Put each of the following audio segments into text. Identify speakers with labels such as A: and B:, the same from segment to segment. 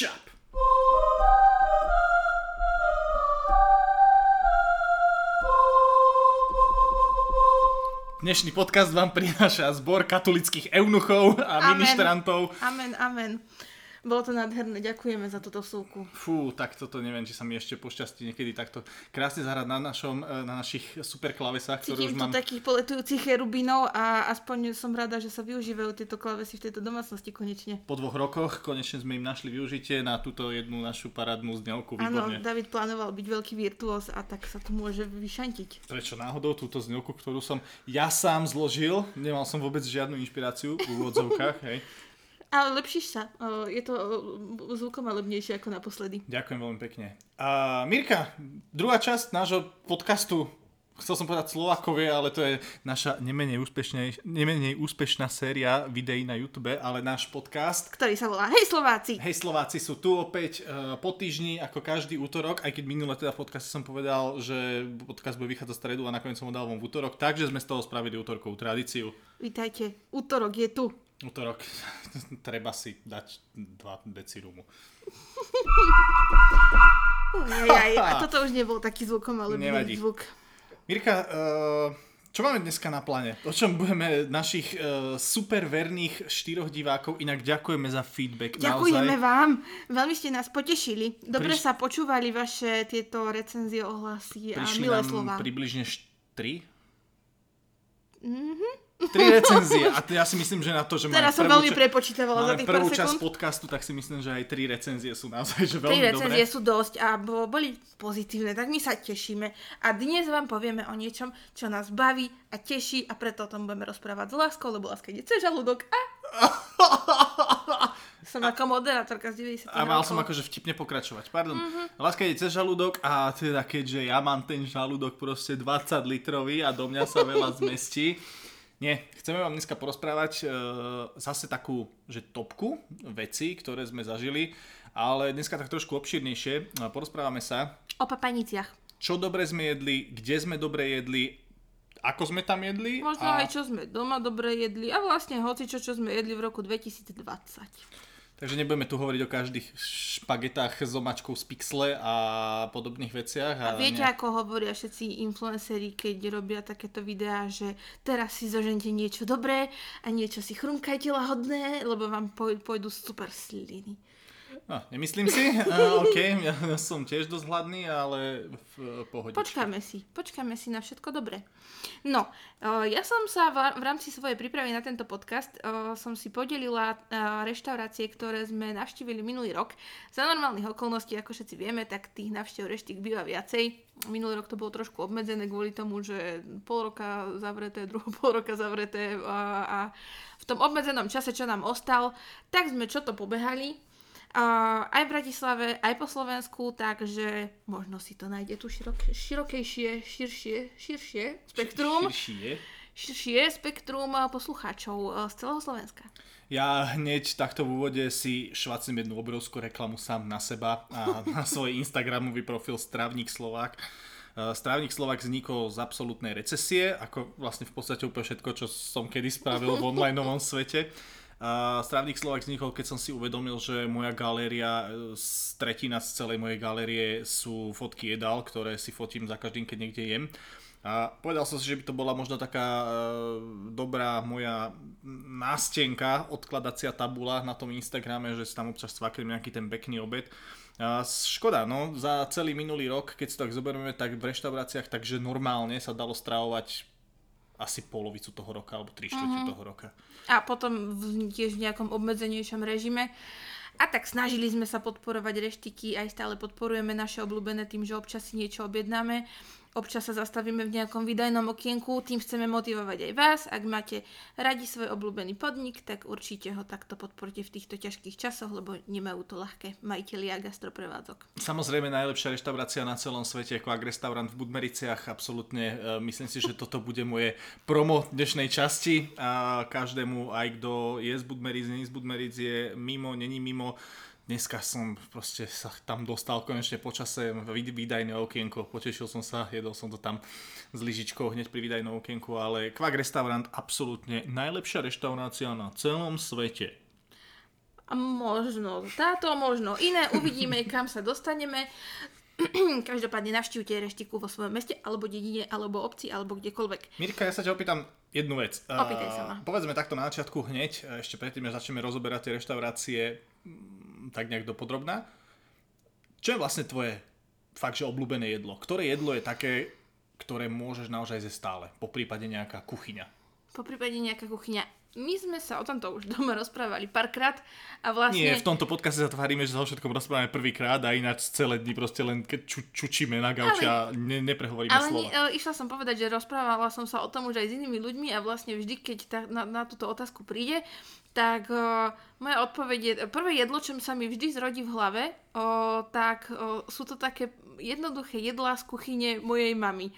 A: Shop. Dnešný podcast vám prináša zbor katolických eunuchov a
B: Amen.
A: ministrantov.
B: Amen, amen. Bolo to nádherné, ďakujeme za túto vsúku.
A: Fú, tak toto neviem, či sa mi ešte pošťastí niekedy takto krásne zahrať na, našom, e, na našich super klavesách,
B: Cítim tu
A: mám...
B: takých poletujúcich cherubínov a aspoň som rada, že sa využívajú tieto klavesy v tejto domácnosti konečne.
A: Po dvoch rokoch konečne sme im našli využitie na túto jednu našu parádnu znelku.
B: Áno. David plánoval byť veľký virtuós a tak sa tu môže vyšantiť.
A: Prečo náhodou túto znelku, ktorú som ja sám zložil, nemal som vôbec žiadnu inšpiráciu v úvodzovkách, hej.
B: Ale lepšíš sa. Je to zvukom levnejšie ako naposledy.
A: Ďakujem veľmi pekne. A Mirka, druhá časť nášho podcastu, chcel som povedať Slovakovie, ale to je naša nemenej, nemenej úspešná séria videí na YouTube, ale náš podcast.
B: Ktorý sa volá Hej Slováci!
A: Hej Slováci sú tu opäť e, po týždni, ako každý útorok, aj keď minule teda v podcaste som povedal, že podcast bude vychádzať v stredu a nakoniec som ho dal von v útorok, takže sme z toho spravili útorkovú tradíciu.
B: Vítajte, útorok je tu.
A: Útorok, treba si dať dva deci rumu.
B: Ujajaj, a toto už nebol taký zvukom, ale
A: Nevadí.
B: zvuk.
A: Mirka, uh, čo máme dneska na pláne? O čom budeme našich uh, super verných štyroch divákov, inak ďakujeme za feedback.
B: Ďakujeme
A: naozaj.
B: vám, veľmi ste nás potešili. Dobre
A: Priš-
B: sa počúvali vaše tieto recenzie, ohlasy a
A: Prišli
B: milé slova.
A: približne 3?
B: Mhm.
A: Tri recenzie a to ja si myslím, že na to, že
B: Teraz som veľmi
A: ča-
B: prepočítavala za tých
A: prvú
B: pár
A: časť podcastu, tak si myslím, že aj tri recenzie sú naozaj že
B: Tri
A: veľmi
B: recenzie
A: dobré.
B: sú dosť a bo- boli pozitívne, tak my sa tešíme. A dnes vám povieme o niečom, čo nás baví a teší a preto o tom budeme rozprávať s láskou, lebo láska ide cez žalúdok a... som ako moderátorka z 90
A: A mal som
B: rokov.
A: akože vtipne pokračovať. Pardon.
B: Mhm.
A: Láska ide cez žalúdok a teda keďže ja mám ten žalúdok proste 20 litrový a do mňa sa veľa zmestí. Nie, chceme vám dneska porozprávať e, zase takú, že topku veci, ktoré sme zažili, ale dneska tak trošku obšírnejšie. E, Porozprávame sa,
B: O papaniciach.
A: čo dobre sme jedli, kde sme dobre jedli, ako sme tam jedli.
B: Možno
A: a...
B: aj čo sme doma dobre jedli a vlastne hoci čo, čo sme jedli v roku 2020.
A: Takže nebudeme tu hovoriť o každých špagetách s omačkou z pixle a podobných veciach.
B: A viete,
A: ne-
B: ako hovoria všetci influenceri, keď robia takéto videá, že teraz si zožente niečo dobré a niečo si chrumkajte lahodné, lebo vám pôjdu super sliny.
A: No, nemyslím si. Uh, OK, ja som tiež dosť hladný, ale v pohode.
B: Počkáme si, počkáme si na všetko dobré. No, uh, ja som sa v, v rámci svojej prípravy na tento podcast uh, som si podelila uh, reštaurácie, ktoré sme navštívili minulý rok. Za normálnych okolností, ako všetci vieme, tak tých navštev reštík býva viacej. Minulý rok to bolo trošku obmedzené kvôli tomu, že pol roka zavreté, druhú pol roka zavreté a, a v tom obmedzenom čase, čo nám ostal, tak sme čo to pobehali. Uh, aj v Bratislave, aj po Slovensku, takže možno si to nájde tu širok, širokejšie, širšie, širšie spektrum,
A: Širší je.
B: širšie spektrum poslucháčov uh, z celého Slovenska.
A: Ja hneď takto v úvode si švacím jednu obrovskú reklamu sám na seba a na svoj Instagramový profil Stravník Slovák. Uh, Strávnik Slovák vznikol z absolútnej recesie, ako vlastne v podstate úplne všetko, čo som kedy spravil v online svete. Uh, Strávnik Slovák vznikol, keď som si uvedomil, že moja galéria, e, z tretina z celej mojej galérie sú fotky jedál, ktoré si fotím za každým, keď niekde jem. A povedal som si, že by to bola možno taká e, dobrá moja nástenka, odkladacia tabula na tom Instagrame, že si tam občas cvakrím nejaký ten pekný obed. A škoda, no, za celý minulý rok, keď si tak zoberieme, tak v reštauráciách, takže normálne sa dalo stravovať asi polovicu toho roka, alebo tri štvrte toho roka.
B: A potom v, tiež v nejakom obmedzenejšom režime. A tak snažili sme sa podporovať reštiky, aj stále podporujeme naše obľúbené tým, že občas si niečo objednáme. Občas sa zastavíme v nejakom výdajnom okienku, tým chceme motivovať aj vás. Ak máte radi svoj obľúbený podnik, tak určite ho takto podporte v týchto ťažkých časoch, lebo nemajú to ľahké majiteľi a gastroprevádzok.
A: Samozrejme najlepšia reštaurácia na celom svete ako Agrestaurant v Budmericiach, absolútne. e, Myslím si, že toto bude moje promo dnešnej časti a každému, aj kto je z Budmeric, nie z Budmeric, je mimo, není mimo. Dneska som proste sa tam dostal konečne počase výdajné okienko, potešil som sa, jedol som to tam s lyžičkou hneď pri výdajnom okienku, ale Kvak Restaurant absolútne najlepšia reštaurácia na celom svete.
B: A možno táto, možno iné. Uvidíme, kam sa dostaneme. Každopádne navštívte reštiku vo svojom meste, alebo dedine, alebo obci, alebo kdekoľvek.
A: Mirka, ja sa ťa opýtam jednu vec.
B: Opýtaj sa ma.
A: Povedzme takto na začiatku hneď, ešte predtým, než začneme rozoberať tie reštaurácie tak nejak dopodrobná. Čo je vlastne tvoje fakt, že obľúbené jedlo? Ktoré jedlo je také, ktoré môžeš naozaj zjesť stále? Po prípade nejaká kuchyňa.
B: Po prípade nejaká kuchyňa my sme sa o tomto už doma rozprávali párkrát a vlastne...
A: Nie, v tomto podcaste sa tvárime, že sa o všetkom rozprávame prvýkrát a ináč celé dni proste len keď ču, čučíme na gauči a ne, neprehovoríme
B: ale
A: slova.
B: Ale išla som povedať, že rozprávala som sa o tom už aj s inými ľuďmi a vlastne vždy, keď tá, na, na túto otázku príde, tak uh, moja odpoveď je, prvé jedlo, čo sa mi vždy zrodí v hlave, uh, tak uh, sú to také jednoduché jedlá z kuchyne mojej mamy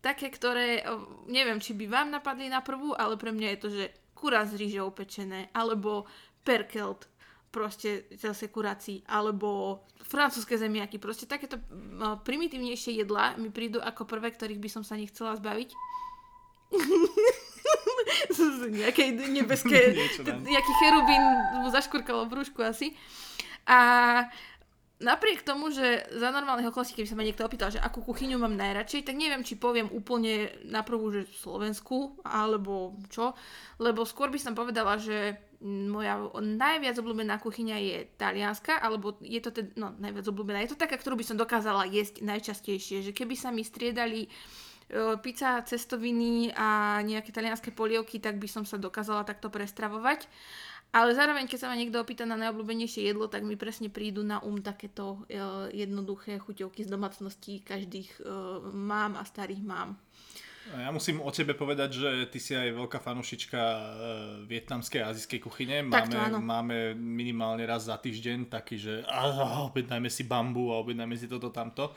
B: také, ktoré, neviem, či by vám napadli na prvú, ale pre mňa je to, že kurá s rýžou pečené, alebo perkelt, proste zase kurací, alebo francúzske zemiaky, proste takéto primitívnejšie jedlá mi prídu ako prvé, ktorých by som sa nechcela zbaviť. nejaké nebeské, nejaký cherubín mu zaškurkalo v brúšku asi. A napriek tomu, že za normálnych okolností, keby sa ma niekto opýtal, že akú kuchyňu mám najradšej, tak neviem, či poviem úplne na prvú, že Slovensku, alebo čo, lebo skôr by som povedala, že moja najviac obľúbená kuchyňa je talianska, alebo je to teda, no najviac obľúbená, je to taká, ktorú by som dokázala jesť najčastejšie, že keby sa mi striedali e, pizza, cestoviny a nejaké talianské polievky, tak by som sa dokázala takto prestravovať. Ale zároveň, keď sa ma niekto opýta na najobľúbenejšie jedlo, tak mi presne prídu na um takéto uh, jednoduché chuťovky z domácností, každých uh, mám a starých mám.
A: Ja musím o tebe povedať, že ty si aj veľká fanušička uh, vietnamskej a azijskej kuchyne. Máme,
B: Takto,
A: máme minimálne raz za týždeň taký, že uh, objednajme si bambu a objednajme si toto tamto.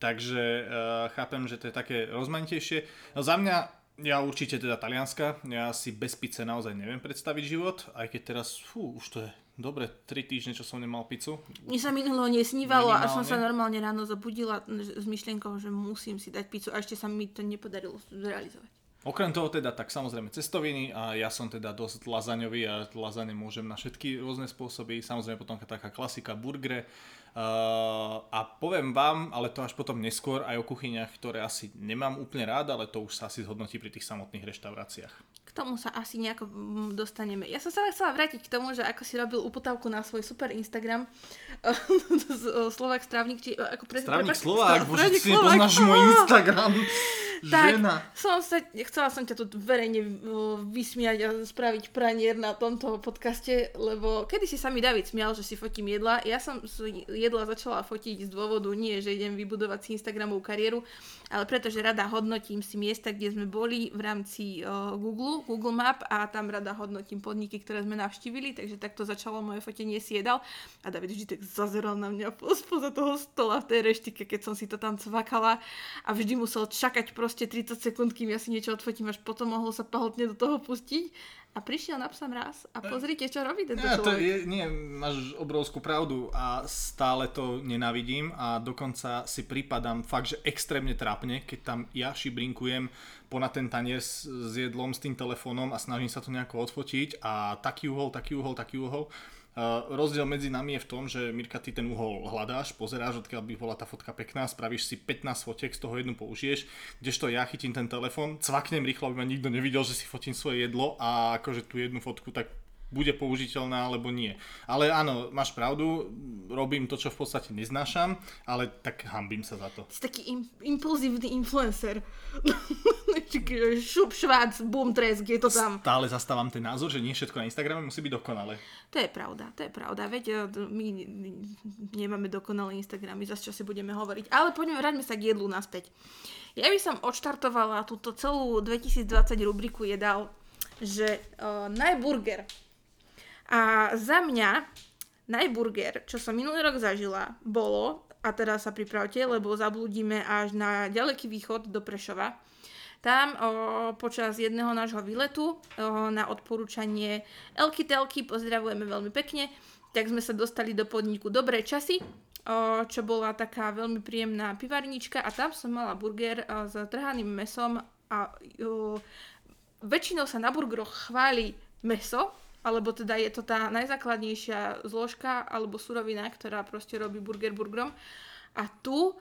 A: Takže uh, chápem, že to je také rozmanitejšie. No za mňa ja určite teda talianska, ja si bez pice naozaj neviem predstaviť život, aj keď teraz, fú, už to je dobre 3 týždne, čo som nemal pizzu.
B: Mne sa minulo nesnívalo a som sa normálne ráno zabudila s myšlienkou, že musím si dať pizzu a ešte sa mi to nepodarilo zrealizovať.
A: Okrem toho teda tak samozrejme cestoviny a ja som teda dosť lazaňový a lazane môžem na všetky rôzne spôsoby. Samozrejme potom taká klasika burgere. Uh, a poviem vám, ale to až potom neskôr, aj o kuchyniach, ktoré asi nemám úplne rád, ale to už sa asi zhodnotí pri tých samotných reštauráciách
B: k tomu sa asi nejako mm, dostaneme. Ja som sa chcela vrátiť k tomu, že ako si robil upotávku na svoj super Instagram Slovak Strávnik, či ako
A: pre... Strávnik Slovák, bože, si nepoznáš môj Instagram.
B: Tak, Žena. som sa, chcela som ťa tu verejne vysmiať a spraviť pranier na tomto podcaste, lebo kedy si sa mi David smial, že si fotím jedla. Ja som jedla začala fotiť z dôvodu nie, že idem vybudovať si Instagramovú kariéru, ale pretože rada hodnotím si miesta, kde sme boli v rámci uh, Google, Google Map a tam rada hodnotím podniky, ktoré sme navštívili, takže takto začalo moje fotenie si jedal a David vždy tak zazeral na mňa spoza toho stola v tej reštike, keď som si to tam cvakala a vždy musel čakať proste 30 sekúnd, kým ja si niečo odfotím, až potom mohol sa pahltne do toho pustiť. A prišiel na psa mraz a pozrite, čo robí tento ja,
A: to je, Nie, máš obrovskú pravdu a stále to nenavidím a dokonca si prípadám fakt, že extrémne trápne, keď tam ja šibrinkujem ponad ten tanier s, s jedlom, s tým telefónom a snažím sa to nejako odfotiť a taký uhol, taký uhol, taký uhol Rozdiel medzi nami je v tom, že Mirka, ty ten uhol hľadáš, pozeráš, odkiaľ by bola tá fotka pekná, spravíš si 15 fotiek, z toho jednu použiješ, kdežto ja chytím ten telefón, cvaknem rýchlo, aby ma nikto nevidel, že si fotím svoje jedlo a akože tú jednu fotku tak bude použiteľná alebo nie. Ale áno, máš pravdu, robím to, čo v podstate neznášam, ale tak hambím sa za to.
B: Si taký im- impulzívny influencer. Šup, švác, bum, tresk, je to tam.
A: Stále zastávam ten názor, že nie všetko na Instagrame musí byť dokonalé.
B: To je pravda, to je pravda. Veď e, my nemáme dokonalé Instagramy, za čo si budeme hovoriť. Ale poďme, vráťme sa k jedlu naspäť. Ja by som odštartovala túto celú 2020 rubriku jedal, že uh, najburger a za mňa najburger, čo som minulý rok zažila, bolo, a teraz sa pripravte, lebo zablúdime až na ďaleký východ do Prešova. Tam o, počas jedného nášho výletu o, na odporúčanie Elky Telky, pozdravujeme veľmi pekne, tak sme sa dostali do podniku Dobré časy, o, čo bola taká veľmi príjemná pivarnička a tam som mala burger o, s trhaným mesom a o, väčšinou sa na burgeroch chváli meso, alebo teda je to tá najzákladnejšia zložka alebo surovina, ktorá proste robí burger burgerom. A tu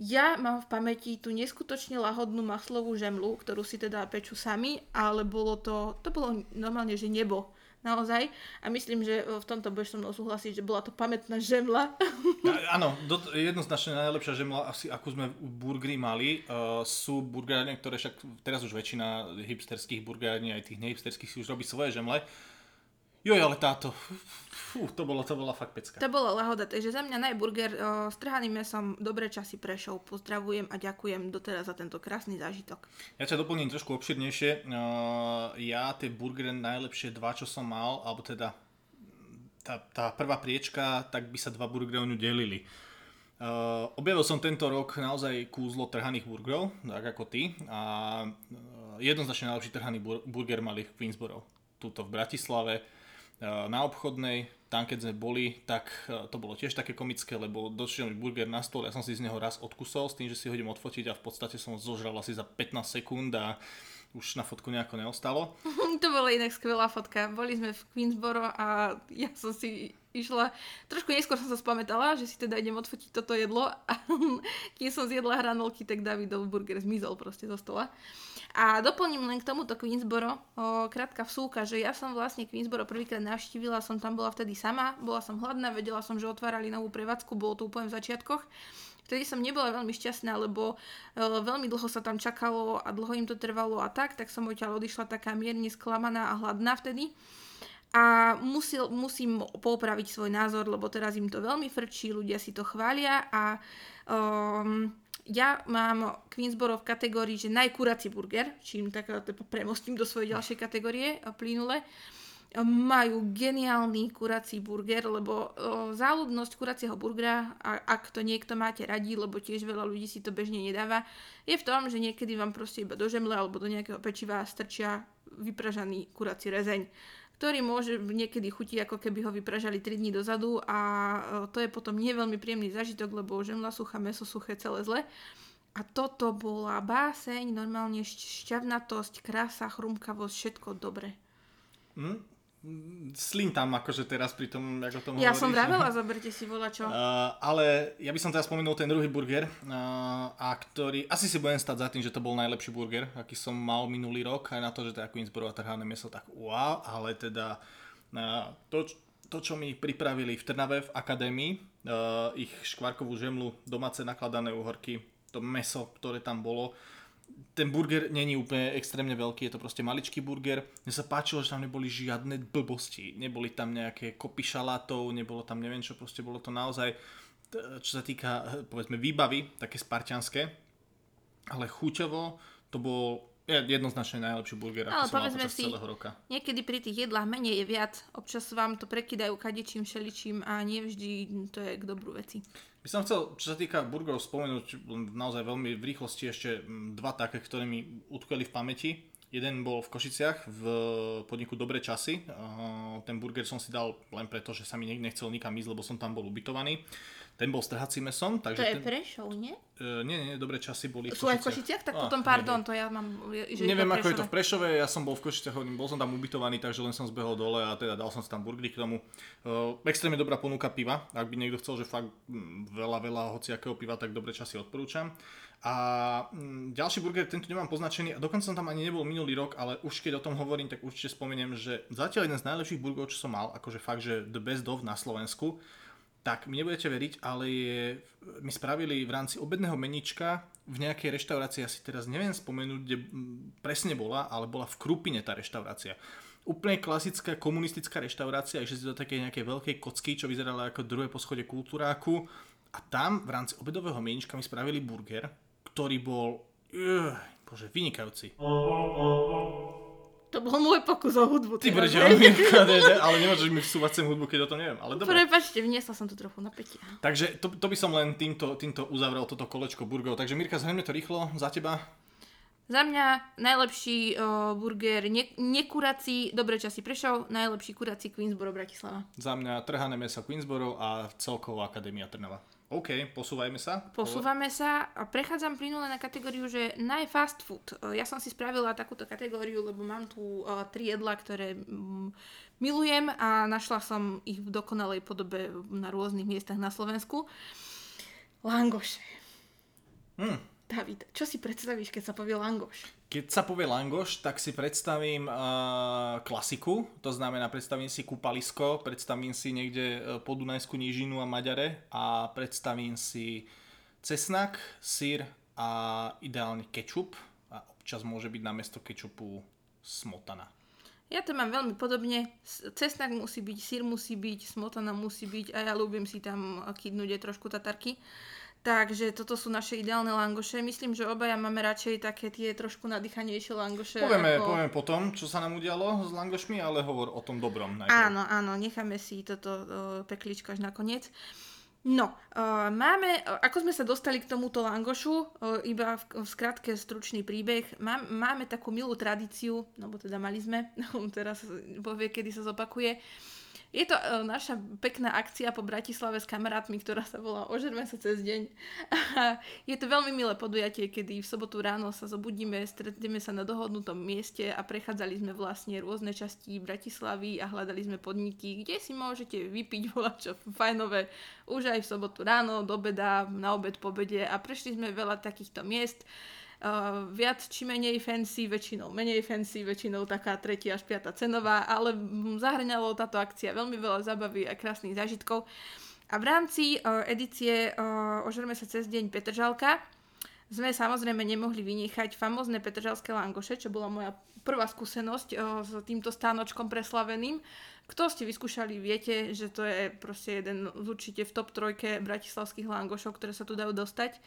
B: ja mám v pamäti tú neskutočne lahodnú maslovú žemlu, ktorú si teda pečú sami, ale bolo to, to bolo normálne, že nebo naozaj. A myslím, že v tomto budeš so mnou súhlasiť, že bola to pamätná žemla.
A: Áno, jednoznačne najlepšia žemla, asi akú sme v burgeri mali, uh, sú burgerárne, ktoré však teraz už väčšina hipsterských burgerární, aj tých nehipsterských si už robí svoje žemle. Joj, ale táto, fú, to bolo, to bola fakt pecka.
B: To bolo lahoda, takže za mňa najburger o, s trhaným mesom dobre časy prešov. Pozdravujem a ďakujem doteraz za tento krásny zážitok.
A: Ja ťa doplním trošku obširnejšie. Uh, ja tie burgery najlepšie dva, čo som mal, alebo teda tá, tá prvá priečka, tak by sa dva burgery o ňu delili. Uh, objavil som tento rok naozaj kúzlo trhaných burgerov, tak ako ty. A uh, jednoznačne najlepší trhaný burger mali v Queensboro. Tuto v Bratislave na obchodnej, tam keď sme boli, tak eh, to bolo tiež také komické, lebo došiel mi burger na stôl, ja som si z neho raz odkusol s tým, že si ho idem odfotiť a v podstate som ho zožral asi za 15 sekúnd a už na fotku nejako neostalo.
B: to bola inak skvelá fotka. Boli sme v Queensboro a ja som si išla, trošku neskôr som sa spamätala, že si teda idem odfotiť toto jedlo a kým som zjedla hranolky, tak Davidov burger zmizol proste zo stola. A doplním len k tomuto Queensboro, o, krátka vsúka, že ja som vlastne Queensboro prvýkrát navštívila, som tam bola vtedy sama, bola som hladná, vedela som, že otvárali novú prevádzku, bolo to úplne v začiatkoch. Vtedy som nebola veľmi šťastná, lebo e, veľmi dlho sa tam čakalo a dlho im to trvalo a tak, tak som odtiaľ odišla taká mierne sklamaná a hladná vtedy. A musil, musím popraviť svoj názor, lebo teraz im to veľmi frčí, ľudia si to chvália a um, ja mám Queensboro v kategórii, že najkurací burger, čím tak premostím do svojej ďalšej kategórie plynule. Majú geniálny kurací burger, lebo o, záľudnosť kuracieho burgera, a, ak to niekto máte radi, lebo tiež veľa ľudí si to bežne nedáva, je v tom, že niekedy vám proste iba do žemle alebo do nejakého pečiva strčia vypražaný kurací rezeň ktorý môže niekedy chutiť, ako keby ho vypražali 3 dní dozadu a e, to je potom nie veľmi príjemný zažitok, lebo žemla suchá, meso suché, celé zle. A toto bola báseň, normálne šťavnatosť, krása, chrumkavosť, všetko dobre.
A: Mm, slím tam akože teraz pri tom, ako tom
B: Ja hovoríš. som vravela, zoberte si čo.
A: Uh, ale ja by som teraz spomenul ten druhý burger, uh, a ktorý, asi si budem stať za tým, že to bol najlepší burger, aký som mal minulý rok, aj na to, že to je Queensboro a trhané meso, tak wow, ale teda uh, to, to, čo mi pripravili v Trnave v akadémii, uh, ich škvarkovú žemlu, domáce nakladané uhorky, to meso, ktoré tam bolo, ten burger není úplne extrémne veľký, je to proste maličký burger. Mne sa páčilo, že tam neboli žiadne blbosti. Neboli tam nejaké kopy šalátov, nebolo tam neviem čo, proste bolo to naozaj, čo sa týka, povedzme, výbavy, také spartianské. Ale chuťovo to bol jednoznačne najlepší burger, aký som mal počas si, celého roka.
B: Niekedy pri tých jedlách menej je viac. Občas vám to prekydajú kadečím, šeličím a nevždy to je k dobru veci.
A: By som chcel, čo sa týka burgerov, spomenúť naozaj veľmi v rýchlosti ešte dva také, ktoré mi utkveli v pamäti. Jeden bol v Košiciach v podniku Dobré časy. Ten burger som si dal len preto, že sa mi nechcel nikam ísť, lebo som tam bol ubytovaný. Ten bol s trhacím mesom. Takže
B: to je
A: ten...
B: Prešov, nie?
A: Uh, nie, nie, dobré časy boli
B: v Sú aj v Košiciach? Tak oh, potom, pardon, to ja mám...
A: Že Neviem, ako je to v Prešove, ja som bol v Košiciach, bol som tam ubytovaný, takže len som zbehol dole a teda dal som si tam burgery k tomu. Uh, extrémne dobrá ponuka piva, ak by niekto chcel, že fakt mm, veľa, veľa hociakého piva, tak dobré časy odporúčam. A mm, ďalší burger, tento nemám poznačený a dokonca som tam ani nebol minulý rok, ale už keď o tom hovorím, tak určite spomeniem, že zatiaľ jeden z najlepších burgerov, čo som mal, akože fakt, že the best of na Slovensku, tak mi nebudete veriť, ale je, mi spravili v rámci obedného menička v nejakej reštaurácii, asi teraz neviem spomenúť, kde presne bola, ale bola v Krupine tá reštaurácia. Úplne klasická komunistická reštaurácia, išli si do také nejakej veľkej kocky, čo vyzerala ako druhé poschode kultúráku a tam v rámci obedového menička mi spravili burger, ktorý bol, uh, bože, vynikajúci.
B: To bol môj pokus o hudbu.
A: Ty brďo, ale nemôžeš mi vsúvať sem hudbu, keď o tom neviem. Ale dobre.
B: Prepačte, vniesla som tu trochu napätia.
A: Takže to, to by som len týmto, týmto uzavrel toto kolečko burgerov. Takže Mirka, zhrňme to rýchlo za teba.
B: Za mňa najlepší o, burger, ne, nekurací, dobre časy Prešov, najlepší kurací Queensboro Bratislava.
A: Za mňa trhané meso Queensboro a celková Akadémia Trnava. OK, posúvajme sa.
B: Posúvame sa a prechádzam plynule na kategóriu, že najfast food. E, Ja som si spravila takúto kategóriu, lebo mám tu uh, tri jedlá, ktoré mm, milujem a našla som ich v dokonalej podobe na rôznych miestach na Slovensku. Langoše.
A: Hm.
B: David, čo si predstavíš, keď sa povie langoš?
A: Keď sa povie langoš, tak si predstavím uh, klasiku, to znamená predstavím si kúpalisko, predstavím si niekde uh, podunajskú nížinu a Maďare a predstavím si cesnak, sír a ideálne kečup a občas môže byť namiesto kečupu smotana.
B: Ja to mám veľmi podobne. Cesnak musí byť, sír musí byť, smotana musí byť a ja ľúbim si tam kydnúť aj trošku tatarky. Takže toto sú naše ideálne langoše. Myslím, že obaja máme radšej také tie trošku nadýchanejšie langoše.
A: Povieme,
B: ako...
A: povieme potom, čo sa nám udialo s langošmi, ale hovor o tom dobrom najprv.
B: Áno, áno, necháme si toto uh, pekličko až nakoniec. No, uh, máme, uh, ako sme sa dostali k tomuto langošu, uh, iba v, v skratke stručný príbeh, Mám, máme takú milú tradíciu, no bo teda mali sme, teraz povie, kedy sa zopakuje. Je to uh, naša pekná akcia po Bratislave s kamarátmi, ktorá sa volá Ožerme sa cez deň. Je to veľmi milé podujatie, kedy v sobotu ráno sa zobudíme, stretneme sa na dohodnutom mieste a prechádzali sme vlastne rôzne časti Bratislavy a hľadali sme podniky, kde si môžete vypiť volačo fajnové už aj v sobotu ráno, do beda, na obed, po obede a prešli sme veľa takýchto miest. Viac či menej fancy, väčšinou menej fancy, väčšinou taká tretia až piata cenová, ale zahrňalo táto akcia veľmi veľa zábavy a krásnych zážitkov. A v rámci uh, edície uh, Ožerme sa cez deň Petržalka sme samozrejme nemohli vynechať famózne petržalské langoše, čo bola moja prvá skúsenosť uh, s týmto stánočkom preslaveným. Kto ste vyskúšali, viete, že to je proste jeden z určite v top trojke bratislavských langošov, ktoré sa tu dajú dostať.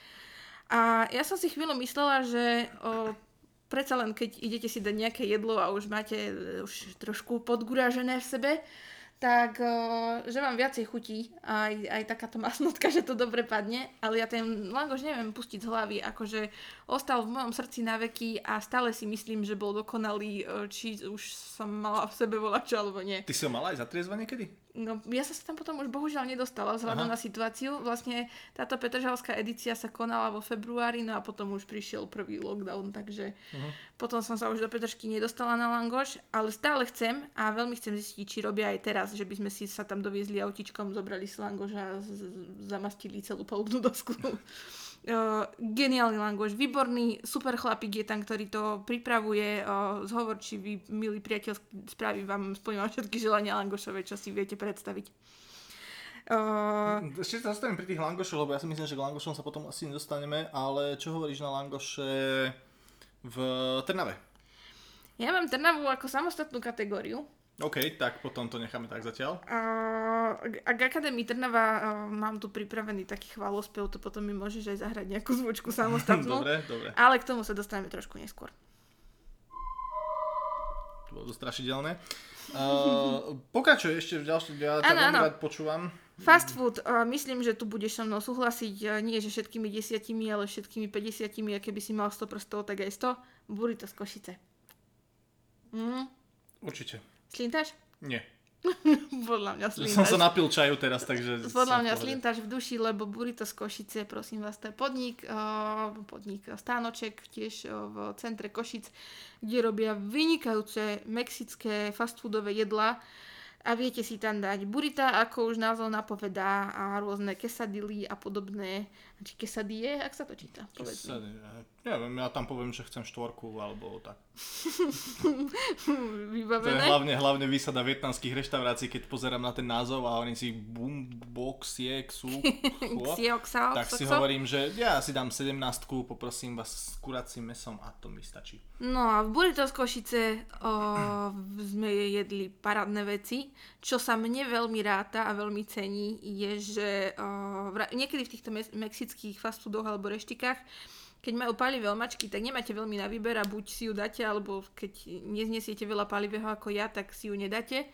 B: A ja som si chvíľu myslela, že o, predsa len keď idete si dať nejaké jedlo a už máte e, už trošku podgurážené v sebe, tak o, že vám viacej chutí aj, aj takáto masnotka, že to dobre padne, ale ja ten langoš neviem pustiť z hlavy, akože ostal v mojom srdci na veky a stále si myslím, že bol dokonalý, o, či už som mala v sebe volačo alebo nie.
A: Ty si ho mala aj zatriezva niekedy?
B: No, ja sa tam potom už bohužiaľ nedostala vzhľadom
A: Aha.
B: na situáciu. Vlastne táto petržalská edícia sa konala vo februári, no a potom už prišiel prvý lockdown, takže
A: Uh-huh.
B: potom som sa už do Petržky nedostala na langoš, ale stále chcem a veľmi chcem zistiť, či robia aj teraz, že by sme si sa tam doviezli autičkom, zobrali si langoš a z- z- zamastili celú palubnú dosku. Uh, geniálny langoš, výborný, super chlapík je tam, ktorý to pripravuje, uh, zhovorčivý, milý priateľ, spraví vám, splní vám všetky želania langošové, čo si viete predstaviť. Uh,
A: Ešte sa zastavím pri tých langošoch, lebo ja si myslím, že k langošom sa potom asi nedostaneme, ale čo hovoríš na langoše v Trnave?
B: ja mám Trnavu ako samostatnú kategóriu.
A: OK, tak potom to necháme tak zatiaľ.
B: Uh, ak Akadémii Trnava uh, mám tu pripravený taký chválospev, to potom mi môžeš aj zahrať nejakú zvučku samostatnú.
A: dobre, dobre.
B: Ale k tomu sa dostaneme trošku neskôr.
A: To bolo strašidelné. Uh, pokračuj ešte v ďalšom, ja ťa veľmi rád počúvam.
B: Fast food, uh, myslím, že tu budeš so mnou súhlasiť, nie že všetkými desiatimi, ale všetkými 50, a keby si mal 100 prstov, tak aj 100. Burrito z Košice. Mm,
A: Určite.
B: Slintáš?
A: Nie.
B: Podľa mňa
A: Že
B: slintáš.
A: som sa napil čaju teraz, takže...
B: Podľa mňa slintáš v duši, lebo Burrito z Košice, prosím vás, to je podnik, uh, podnik uh, Stánoček, tiež uh, v centre Košic, kde robia vynikajúce mexické fast foodové jedlá a viete si tam dať burita, ako už názov napovedá, a rôzne quesadily a podobné. Či quesadille, ak sa to číta? Povedz
A: neviem, ja tam poviem, že chcem štvorku, alebo tak. To je
B: Vybavené.
A: hlavne, hlavne výsada vietnamských reštaurácií, keď pozerám na ten názov a oni si bum, box, je, ksu, tak si hovorím, že ja si dám 17 poprosím vás s kuracím mesom a to mi stačí.
B: No a v Burrito z Košice o, sme jedli parádne veci. Čo sa mne veľmi ráta a veľmi cení, je, že o, niekedy v týchto mes- mexických fast foodoch alebo reštikách, keď majú palivé omačky, tak nemáte veľmi na výber a buď si ju dáte, alebo keď neznesiete veľa palivého ako ja, tak si ju nedáte.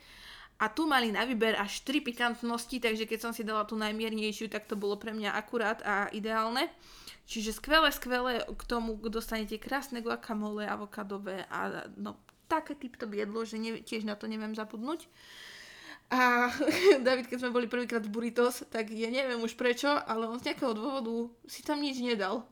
B: A tu mali na výber až 3 pikantnosti, takže keď som si dala tú najmiernejšiu, tak to bolo pre mňa akurát a ideálne. Čiže skvelé, skvelé k tomu dostanete krásne guacamole, avokadové a no také typ to jedlo, že ne, tiež na to neviem zabudnúť. A David, keď sme boli prvýkrát v Burritos, tak ja neviem už prečo, ale on z nejakého dôvodu si tam nič nedal.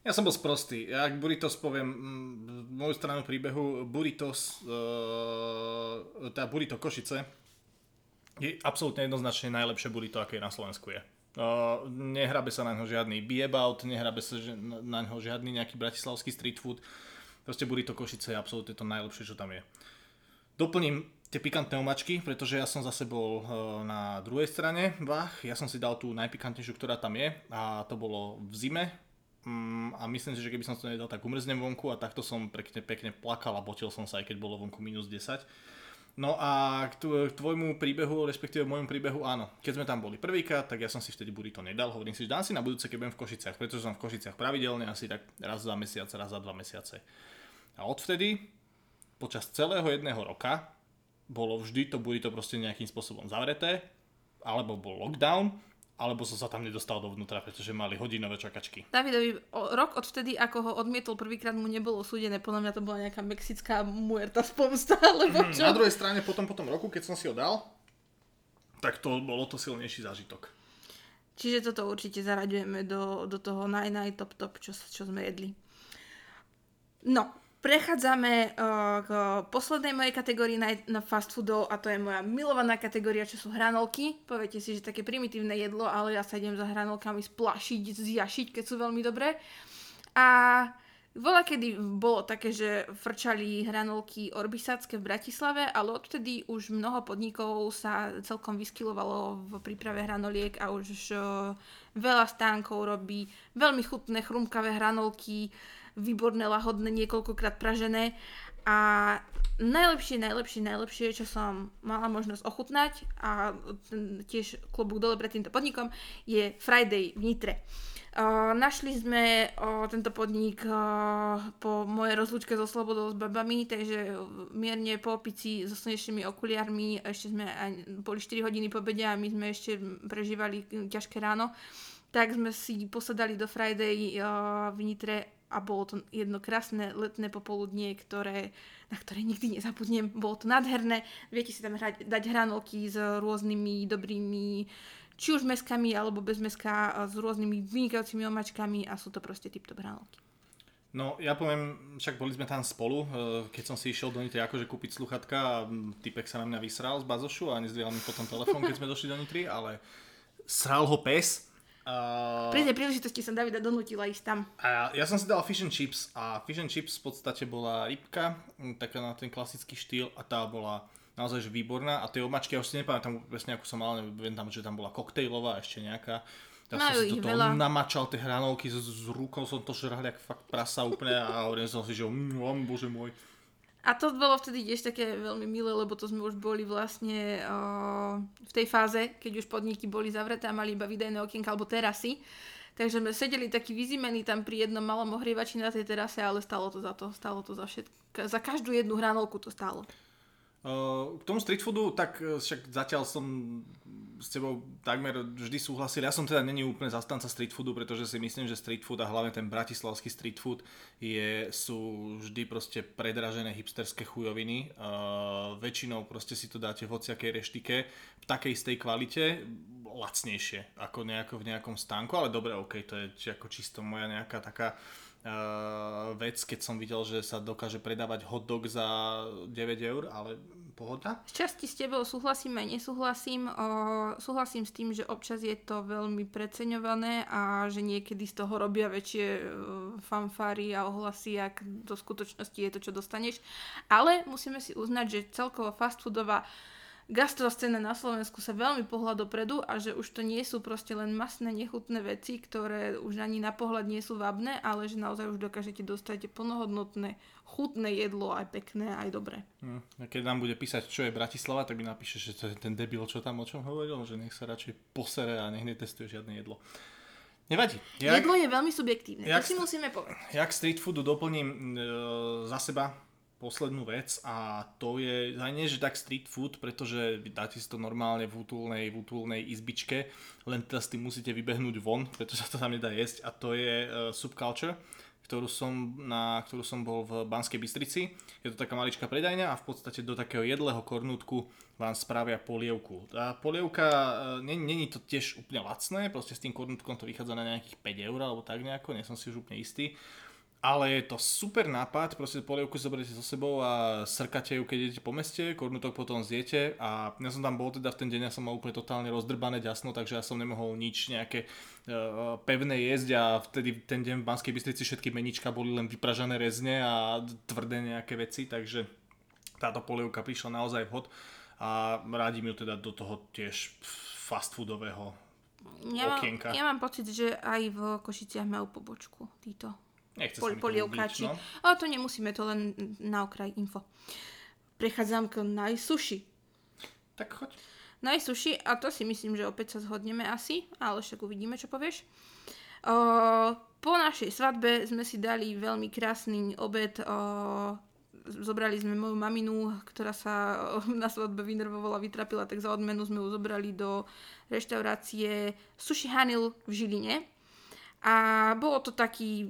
A: Ja som bol sprostý. Ja ak Burritos poviem mm, moju stranu príbehu, Burritos, uh, tá Burrito Košice, je absolútne jednoznačne najlepšie burrito, aké na Slovensku je. Uh, nehrabe sa na ňo žiadny biebaut, nehrabe sa na ňo žiadny nejaký bratislavský street food. Proste burrito Košice je absolútne to najlepšie, čo tam je. Doplním tie pikantné omačky, pretože ja som zase bol uh, na druhej strane Vach. Ja som si dal tú najpikantnejšiu, ktorá tam je a to bolo v zime. Um, a myslím si, že keby som to nedal, tak umrznem vonku a takto som pekne, pekne plakal a botil som sa, aj keď bolo vonku minus 10. No a k, tvojmu príbehu, respektíve môjmu príbehu, áno. Keď sme tam boli prvýkrát, tak ja som si vtedy burrito nedal. Hovorím si, že dám si na budúce, keď budem v Košiciach, pretože som v Košiciach pravidelne, asi tak raz za mesiac, raz za dva mesiace. A odvtedy, počas celého jedného roka, bolo vždy to burrito proste nejakým spôsobom zavreté, alebo bol lockdown, alebo som sa tam nedostal dovnútra, pretože mali hodinové čakačky.
B: Davidovi rok odvtedy, ako ho odmietol prvýkrát, mu nebolo súdené, podľa mňa to bola nejaká mexická muerta spomsta, alebo mhm, čo?
A: Na druhej strane, potom po tom roku, keď som si ho dal, tak to bolo to silnejší zážitok.
B: Čiže toto určite zaraďujeme do, do toho naj, naj top top, čo, čo sme jedli. No, Prechádzame uh, k poslednej mojej kategórii na, fast foodov a to je moja milovaná kategória, čo sú hranolky. Poviete si, že také primitívne jedlo, ale ja sa idem za hranolkami splašiť, zjašiť, keď sú veľmi dobré. A bola kedy bolo také, že frčali hranolky orbisácké v Bratislave, ale odtedy už mnoho podnikov sa celkom vyskylovalo v príprave hranoliek a už uh, veľa stánkov robí veľmi chutné chrumkavé hranolky, výborné, lahodné, niekoľkokrát pražené a najlepšie, najlepšie, najlepšie, čo som mala možnosť ochutnať a tiež klobúk dole pred týmto podnikom, je Friday v Nitre. Uh, našli sme uh, tento podnik uh, po mojej rozlúčke so Slobodou s babami, takže mierne po opici so slnečnými okuliarmi, ešte sme aj, boli 4 hodiny po bede a my sme ešte prežívali ťažké ráno, tak sme si posadali do Friday v Nitre a bolo to jedno krásne letné popoludnie, ktoré, na ktoré nikdy nezabudnem. Bolo to nádherné. Viete si tam hrať, dať hranolky s rôznymi dobrými či už meskami alebo bez meska, s rôznymi vynikajúcimi omačkami a sú to proste typ-top hranolky.
A: No, ja poviem, však boli sme tam spolu, e, keď som si išiel do Nitry akože kúpiť sluchatka a typek sa na mňa vysral z bazošu a nezdvíhal mi potom telefón, keď sme došli do Nitry, ale sral ho pes
B: Uh, Pri tej príležitosti som Davida donútila ísť tam.
A: A ja som si dal fish and chips a fish and chips v podstate bola rybka, taká na ten klasický štýl a tá bola naozaj že výborná a tie omačky, ja už si nepamätám presne ako som mal, neviem tam, že tam bola koktejlová ešte nejaká. Ja som si to namačal tie hranolky s, s rukou, som to žral jak fakt prasa úplne a hovorím som si, že mm, bože môj.
B: A to bolo vtedy tiež také veľmi milé, lebo to sme už boli vlastne uh, v tej fáze, keď už podniky boli zavreté a mali iba výdajné okienka alebo terasy. Takže sme sedeli taký vyzimení tam pri jednom malom ohrievači na tej terase, ale stalo to za to. Stalo to za všetko. Za každú jednu hranolku to stálo.
A: Uh, k tomu street foodu, tak však zatiaľ som s tebou takmer vždy súhlasil. Ja som teda není úplne zastanca street foodu, pretože si myslím, že street food a hlavne ten bratislavský street food je, sú vždy proste predražené hipsterské chujoviny. Uh, väčšinou proste si to dáte v hociakej reštike v takej istej kvalite, lacnejšie ako nejako v nejakom stánku, ale dobre, ok, to je ako čisto moja nejaká taká uh, vec, keď som videl, že sa dokáže predávať hotdog za 9 eur, ale pohoda.
B: Z časti s tebou súhlasím aj nesúhlasím. O, súhlasím s tým, že občas je to veľmi preceňované a že niekedy z toho robia väčšie uh, fanfáry a ohlasy, ak do skutočnosti je to, čo dostaneš. Ale musíme si uznať, že celkovo fast foodová gastroscéna na Slovensku sa veľmi pohľa dopredu a že už to nie sú proste len masné, nechutné veci, ktoré už ani na pohľad nie sú vábne, ale že naozaj už dokážete dostať plnohodnotné, chutné jedlo, aj pekné, aj dobré.
A: Hm, keď nám bude písať, čo je Bratislava, tak mi napíše, že to je ten debil, čo tam o čom hovoril, že nech sa radšej posere a nech netestuje žiadne jedlo. Nevadí.
B: Jak, jedlo je veľmi subjektívne, jak, to si musíme povedať.
A: Jak street foodu doplním e, za seba, poslednú vec a to je aj nie, že tak street food, pretože dáte si to normálne v útulnej, v útulnej izbičke, len teraz tým musíte vybehnúť von, pretože sa to tam nedá jesť a to je uh, subculture, ktorú som, na ktorú som bol v Banskej Bystrici. Je to taká maličká predajňa a v podstate do takého jedlého kornútku vám spravia polievku. Tá polievka, není to tiež úplne lacné, proste s tým kornútkom to vychádza na nejakých 5 eur alebo tak nejako, nie som si už úplne istý ale je to super nápad, proste polievku zoberiete so sebou a srkate ju, keď idete po meste, kornutok potom zjete a ja som tam bol teda v ten deň, ja som mal úplne totálne rozdrbané ďasno, takže ja som nemohol nič nejaké uh, pevné jesť a vtedy ten deň v Banskej Bystrici všetky menička boli len vypražané rezne a tvrdé nejaké veci, takže táto polievka prišla naozaj vhod a radím ju teda do toho tiež fast foodového
B: ja
A: okienka.
B: Mám, ja mám pocit, že aj v Košiciach majú pobočku títo
A: Nechce
B: pol, polievkači. No. Ale to nemusíme, to len na okraj info. Prechádzam k najsuši.
A: Tak choď.
B: Najsuši, a to si myslím, že opäť sa zhodneme asi, ale však uvidíme, čo povieš. O, po našej svadbe sme si dali veľmi krásny obed. O, zobrali sme moju maminu, ktorá sa na svadbe vynervovala, vytrapila, tak za odmenu sme ju zobrali do reštaurácie Sushi Hanil v Žiline. A bolo to taký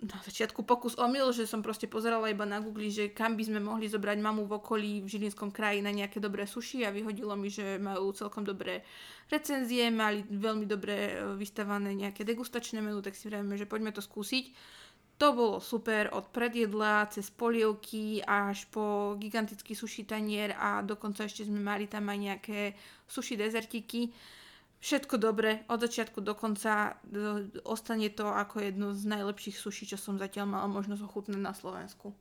B: na začiatku pokus omyl, že som proste pozerala iba na Google, že kam by sme mohli zobrať mamu v okolí v Žilinskom kraji na nejaké dobré suši a vyhodilo mi, že majú celkom dobré recenzie, mali veľmi dobre e, vystavané nejaké degustačné menu, tak si vravíme, že poďme to skúsiť. To bolo super od predjedla cez polievky až po gigantický suši tanier a dokonca ešte sme mali tam aj nejaké suši dezertiky všetko dobre, od začiatku do konca ostane to ako jedno z najlepších suší, čo som zatiaľ mala možnosť ochutnať na Slovensku.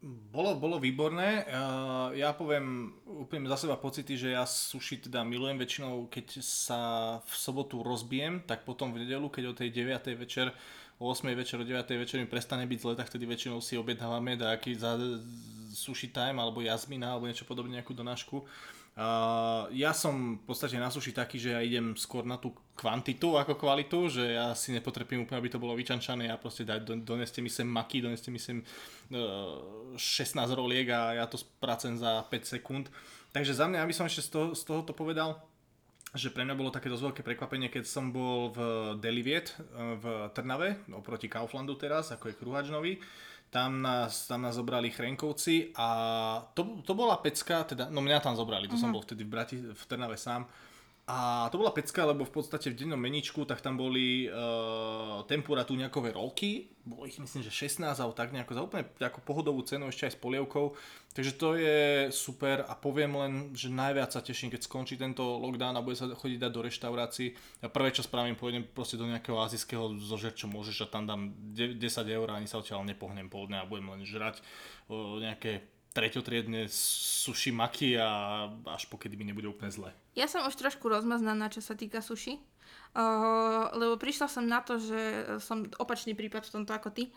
A: Bolo, bolo výborné. Ja poviem úplne za seba pocity, že ja suši teda milujem väčšinou, keď sa v sobotu rozbijem, tak potom v nedelu, keď o tej 9. večer, o 8. večer, o 9. večer mi prestane byť zle, tak vtedy väčšinou si objednávame nejaký za sushi time alebo jazmina alebo niečo podobne, nejakú donášku. Ja som v podstate na suši taký, že ja idem skôr na tú kvantitu ako kvalitu, že ja si nepotrepím úplne, aby to bolo vyčančané, ja proste daj, do, doneste mi sem maky, doneste mi sem uh, 16 roliek a ja to spracem za 5 sekúnd. Takže za mňa, aby som ešte z, toho, z tohoto povedal, že pre mňa bolo také dosť veľké prekvapenie, keď som bol v Deliviet v Trnave, oproti Kauflandu teraz, ako je Kruhač nový tam nás, tam nás zobrali Chrenkovci a to, to bola pecka, teda, no mňa tam zobrali, to uh-huh. som mhm. bol vtedy v, Brati, v Trnave sám a to bola pecka, lebo v podstate v dennom meničku, tak tam boli uh, tempura tuňakové rolky, bolo ich myslím, že 16 alebo tak nejako za úplne ako pohodovú cenu ešte aj s polievkou. Takže to je super a poviem len, že najviac sa teším, keď skončí tento lockdown a bude sa chodiť dať do reštaurácií. A prvé, čo spravím, pôjdem proste do nejakého azijského zožer, čo môžeš a tam dám 10 eur a ani sa odtiaľ nepohnem pol dňa a budem len žrať uh, nejaké treťotriedne sushi maki a až pokedy mi nebude úplne zle.
B: Ja som už trošku rozmaznaná, čo sa týka sushi, uh, lebo prišla som na to, že som opačný prípad v tomto ako ty.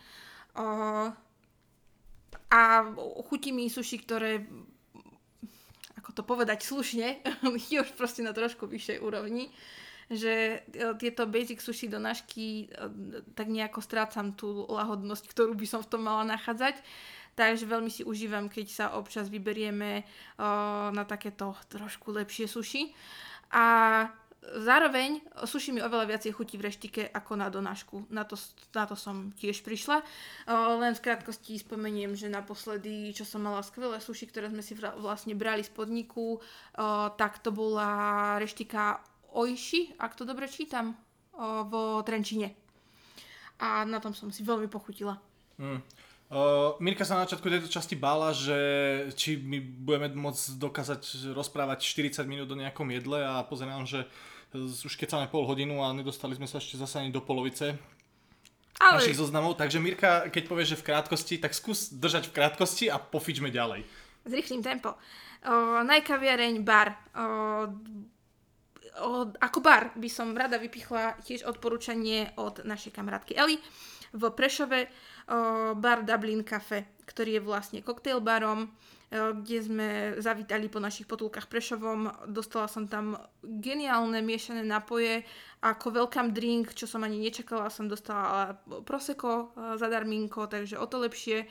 B: Uh, a chutí mi sushi, ktoré ako to povedať slušne, je už proste na trošku vyššej úrovni že tieto basic sushi donášky tak nejako strácam tú lahodnosť, ktorú by som v tom mala nachádzať. Takže veľmi si užívam, keď sa občas vyberieme uh, na takéto trošku lepšie suši. A zároveň suši mi oveľa viacej chutí v reštike ako na donášku. Na to, na to som tiež prišla. Len v krátkosti spomeniem, že naposledy, čo som mala skvelé suši, ktoré sme si vlastne brali z podniku, tak to bola reštika Ojši, ak to dobre čítam, vo Trenčine. A na tom som si veľmi pochutila. Mm.
A: Uh, Mirka sa na začiatku tejto časti bála, že či my budeme môcť dokázať rozprávať 40 minút o nejakom jedle a pozerám, že už keď máme pol hodinu a nedostali sme sa ešte zase ani do polovice Ale... našich zoznamov. Takže Mirka, keď povieš, že v krátkosti, tak skús držať v krátkosti a pofičme ďalej.
B: Zrýchlim tempo. Uh, najkaviareň bar. Uh, ako bar by som rada vypichla tiež odporúčanie od našej kamarátky Eli v Prešove bar Dublin Cafe, ktorý je vlastne koktejl barom, kde sme zavítali po našich potulkách Prešovom. Dostala som tam geniálne miešané napoje. Ako welcome drink, čo som ani nečakala, som dostala proseko zadarminko, takže o to lepšie.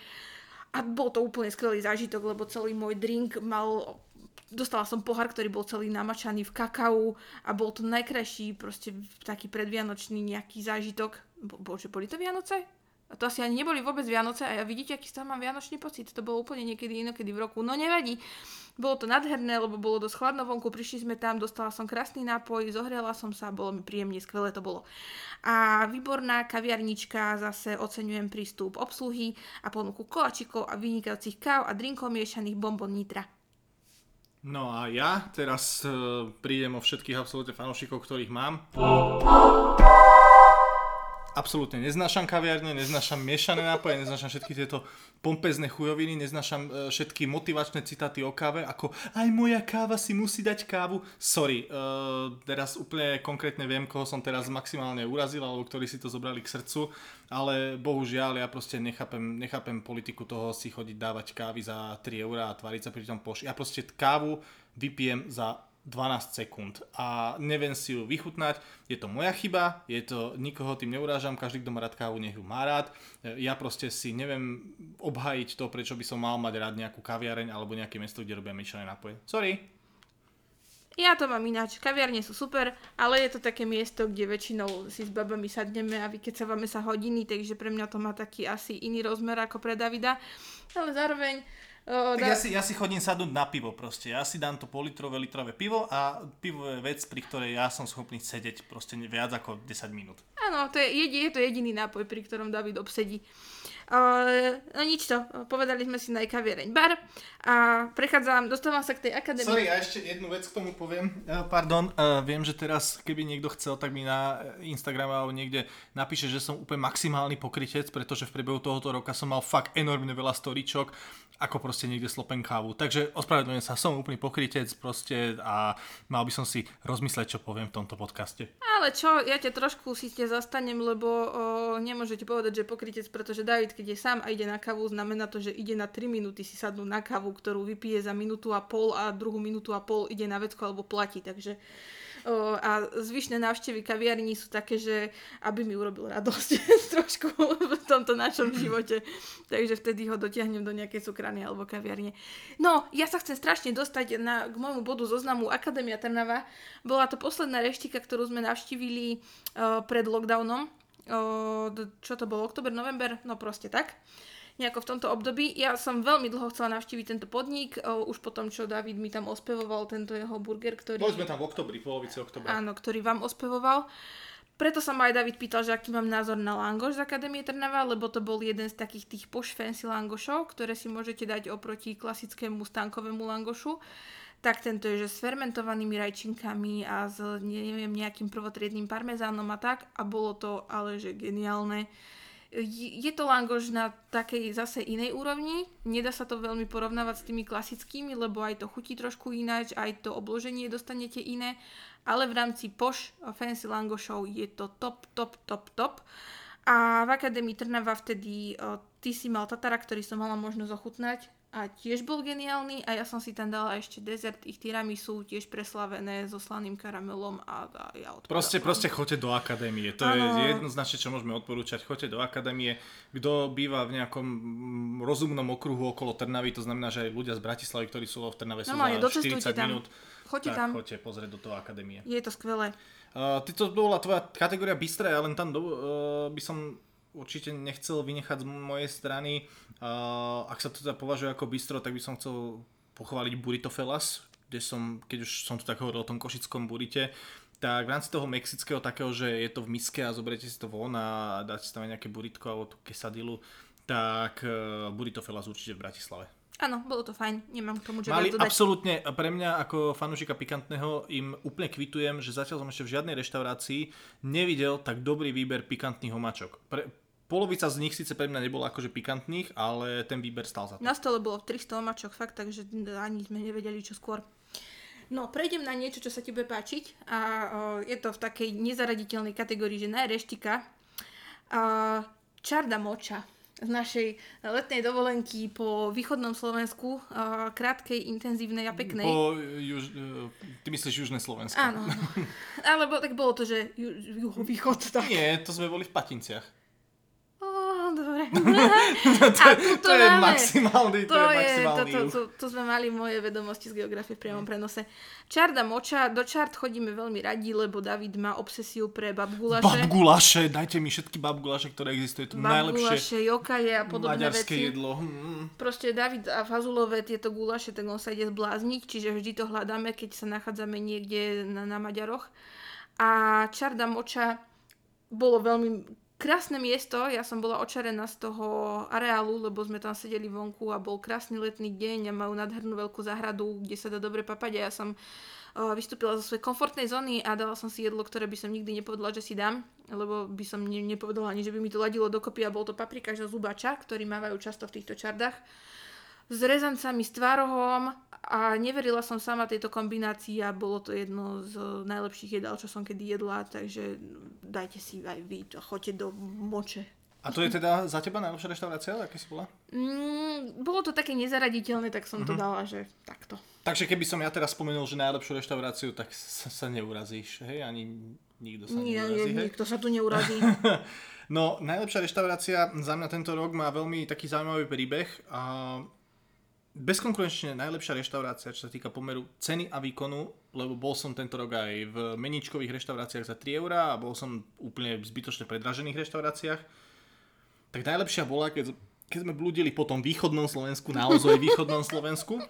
B: A bol to úplne skvelý zážitok, lebo celý môj drink mal dostala som pohár, ktorý bol celý namačaný v kakao a bol to najkrajší proste taký predvianočný nejaký zážitok. Bo, bože, boli to Vianoce? To asi ani neboli vôbec Vianoce a ja vidíte, aký z toho mám vianočný pocit. To bolo úplne niekedy inokedy v roku. No nevadí. Bolo to nadherné, lebo bolo dosť chladno vonku, prišli sme tam, dostala som krásny nápoj, zohrela som sa, bolo mi príjemne, skvelé to bolo. A výborná kaviarnička, zase oceňujem prístup obsluhy a ponuku koláčikov a vynikajúcich káv a drinkov miešaných bombon nitra.
A: No a ja teraz uh, prídem o všetkých absolútne fanúšikov, ktorých mám. Absolútne neznášam kaviarne, neznášam miešané nápoje, neznášam všetky tieto pompezné chujoviny, neznášam e, všetky motivačné citáty o káve, ako aj moja káva si musí dať kávu. Sorry, uh, teraz úplne konkrétne viem, koho som teraz maximálne urazil, alebo ktorí si to zobrali k srdcu, ale bohužiaľ ja proste nechápem, nechápem politiku toho si chodiť dávať kávy za 3 eurá a tvariť sa pri tom poš. Ja proste kávu vypijem za 12 sekúnd a neviem si ju vychutnať. Je to moja chyba, je to, nikoho tým neurážam, každý, kto má rád kávu, nech ju má rád. Ja proste si neviem obhajiť to, prečo by som mal mať rád nejakú kaviareň alebo nejaké miesto, kde robia miešané nápoje. Sorry.
B: Ja to mám ináč. Kaviarne sú super, ale je to také miesto, kde väčšinou si s babami sadneme a vykecávame sa hodiny, takže pre mňa to má taký asi iný rozmer ako pre Davida. Ale zároveň
A: Uh, tak da... ja, si, ja si chodím sadnúť na pivo proste. Ja si dám to politrové, litrové pivo a pivo je vec, pri ktorej ja som schopný sedieť proste viac ako 10 minút.
B: Áno, to je, je, je to jediný nápoj, pri ktorom David obsedí. Uh, no nič to, povedali sme si na kaviareň bar a prechádzam, dostávam sa k tej akadémii.
A: Sorry, ja ešte jednu vec k tomu poviem. Uh, pardon, uh, viem, že teraz, keby niekto chcel, tak mi na Instagrame alebo niekde napíše, že som úplne maximálny pokrytec, pretože v priebehu tohoto roka som mal fakt enormne veľa storičok, ako proste niekde slopen kávu. Takže ospravedlňujem sa, som úplný pokrytec proste a mal by som si rozmysleť, čo poviem v tomto podcaste.
B: Ale čo, ja ťa trošku si te zastanem, lebo o, nemôžete povedať, že pokrytec, pretože David, keď je sám a ide na kávu, znamená to, že ide na 3 minúty si sadnúť na kávu, ktorú vypije za minútu a pol a druhú minútu a pol ide na vecku alebo platí. Takže o, a zvyšné návštevy kaviarní sú také, že aby mi urobil radosť trošku v tomto našom živote. Takže vtedy ho dotiahnem do nejakej cukrany alebo kaviarne. No, ja sa chcem strašne dostať na, k môjmu bodu zoznamu Akadémia Trnava. Bola to posledná reštika, ktorú sme navštívili o, pred lockdownom čo to bolo, oktober, november, no proste tak nejako v tomto období. Ja som veľmi dlho chcela navštíviť tento podnik, už potom, čo David mi tam ospevoval tento jeho burger, ktorý...
A: Boli sme tam v oktobri, polovici oktobra.
B: Áno, ktorý vám ospevoval. Preto sa ma aj David pýtal, že aký mám názor na langoš z Akadémie Trnava, lebo to bol jeden z takých tých poš fancy langošov, ktoré si môžete dať oproti klasickému stánkovému langošu tak tento je, že s fermentovanými rajčinkami a s neviem, nejakým prvotriedným parmezánom a tak a bolo to ale že geniálne. Je to langoš na takej zase inej úrovni, nedá sa to veľmi porovnávať s tými klasickými, lebo aj to chutí trošku ináč, aj to obloženie dostanete iné, ale v rámci poš fancy langošov je to top, top, top, top. A v Akadémii Trnava vtedy o, ty si mal Tatara, ktorý som mala možnosť ochutnať a tiež bol geniálny a ja som si tam dala ešte dezert, ich tiramisu tiež preslavené so slaným karamelom a, a ja odpadám.
A: Proste, proste choďte do akadémie, to ano. je jednoznačne, čo môžeme odporúčať, choďte do akadémie. Kto býva v nejakom rozumnom okruhu okolo Trnavy, to znamená, že aj ľudia z Bratislavy, ktorí sú v Trnave, sú Normálne, za 40 tam. minút, choďte tak tam. choďte pozrieť do toho akadémie.
B: Je to skvelé.
A: Uh, ty to bola tvoja kategória Bystra, ja len tam do, uh, by som určite nechcel vynechať z mojej strany. Uh, ak sa to teda považuje ako bistro, tak by som chcel pochváliť Burrito Felas, kde som, keď už som tu tak hovoril o tom košickom burite, tak v rámci toho mexického takého, že je to v miske a zoberiete si to von a dáte si tam aj nejaké buritko alebo tú quesadilu, tak uh, Burrito Felas určite v Bratislave.
B: Áno, bolo to fajn, nemám k tomu čo
A: Mali absolútne, pre mňa ako fanúšika pikantného im úplne kvitujem, že zatiaľ som ešte v žiadnej reštaurácii nevidel tak dobrý výber pikantných homačok. Pre, Polovica z nich síce pre mňa nebola akože pikantných, ale ten výber stal za to.
B: Na stole bolo 300 omačok fakt, takže ani sme nevedeli čo skôr. No, prejdem na niečo, čo sa ti bude páčiť a o, je to v takej nezaraditeľnej kategórii, že najreštika. A, čarda moča z našej letnej dovolenky po východnom Slovensku, krátkej, intenzívnej a peknej.
A: Po juž, e, ty myslíš južné Slovensko.
B: Áno, alebo tak bolo to, že ju, juhovýchod. Tak.
A: Nie, to sme boli v Patinciach
B: dobre.
A: to,
B: A
A: to je
B: máme.
A: maximálny, to,
B: To,
A: je
B: to,
A: maximálny
B: to,
A: juh.
B: to, to sme mali moje vedomosti z geografie v priamom prenose. Čarda moča, do čart chodíme veľmi radi, lebo David má obsesiu pre babgulaše.
A: Babgulaše, dajte mi všetky babgulaše, ktoré existujú, to najlepšie
B: Babgulaše, jokaje a podobné
A: maďarské
B: veci.
A: jedlo. Mm.
B: Proste David a fazulové tieto gulaše, tak on sa ide zblázniť, čiže vždy to hľadáme, keď sa nachádzame niekde na, na Maďaroch. A Čarda moča bolo veľmi krásne miesto, ja som bola očarená z toho areálu, lebo sme tam sedeli vonku a bol krásny letný deň a majú nádhernú veľkú záhradu, kde sa dá dobre papať a ja som uh, vystúpila zo svojej komfortnej zóny a dala som si jedlo, ktoré by som nikdy nepovedala, že si dám, lebo by som ne, nepovedala ani, že by mi to ladilo dokopy a bol to paprikaš zo zubača, ktorý mávajú často v týchto čardách s rezancami, s tvárohom a neverila som sama tejto kombinácii a bolo to jedno z najlepších jedál, čo som kedy jedla, takže dajte si aj vy, choďte do moče.
A: A to je teda za teba najlepšia reštaurácia, aké si bola?
B: Mm, bolo to také nezaraditeľné, tak som to dala, že takto.
A: Takže keby som ja teraz spomenul, že najlepšiu reštauráciu, tak sa, sa neurazíš, hej? Ani nikto sa
B: Nie,
A: neurazí,
B: nie,
A: hej?
B: nikto sa tu neurazí.
A: No, najlepšia reštaurácia za mňa tento rok má veľmi taký zaujímavý príbeh. A bezkonkurenčne najlepšia reštaurácia, čo sa týka pomeru ceny a výkonu, lebo bol som tento rok aj v meničkových reštauráciách za 3 eurá a bol som úplne zbytočne predražených reštauráciách. Tak najlepšia bola, keď, keď sme blúdili po tom východnom Slovensku, naozaj východnom Slovensku.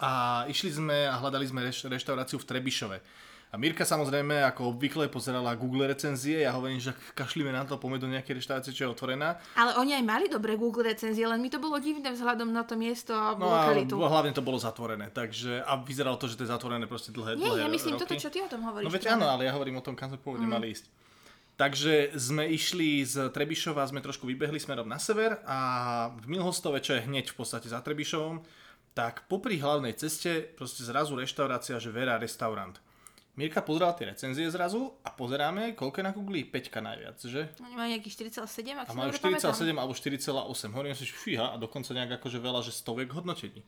A: A išli sme a hľadali sme reš- reštauráciu v Trebišove. A Mirka samozrejme, ako obvykle, pozerala Google recenzie. Ja hovorím, že kašlíme na to, poďme do nejakej reštaurácie, čo je otvorená.
B: Ale oni aj mali dobré Google recenzie, len mi to bolo divné vzhľadom na to miesto a
A: No a
B: lokalitu.
A: hlavne to bolo zatvorené, takže a vyzeralo to, že to je zatvorené proste dlhé,
B: Nie,
A: dlhé
B: ja myslím
A: roky.
B: toto, čo ty o tom hovoríš.
A: No veď áno, ale ja hovorím o tom, kam sme pôvodne mali ísť. Takže sme išli z Trebišova, sme trošku vybehli smerom na sever a v Milhostove, čo je hneď v podstate za Trebišovom, tak popri hlavnej ceste proste zrazu reštaurácia, že Vera restaurant. Mirka pozerala tie recenzie zrazu a pozeráme, koľko je na Google? 5 najviac, že?
B: Oni majú nejakých 4,7, ak
A: A majú
B: dobre pamätám.
A: 4,7 alebo 4,8. Hovorím si, fíha, a dokonca nejak akože veľa, že stoviek hodnotení.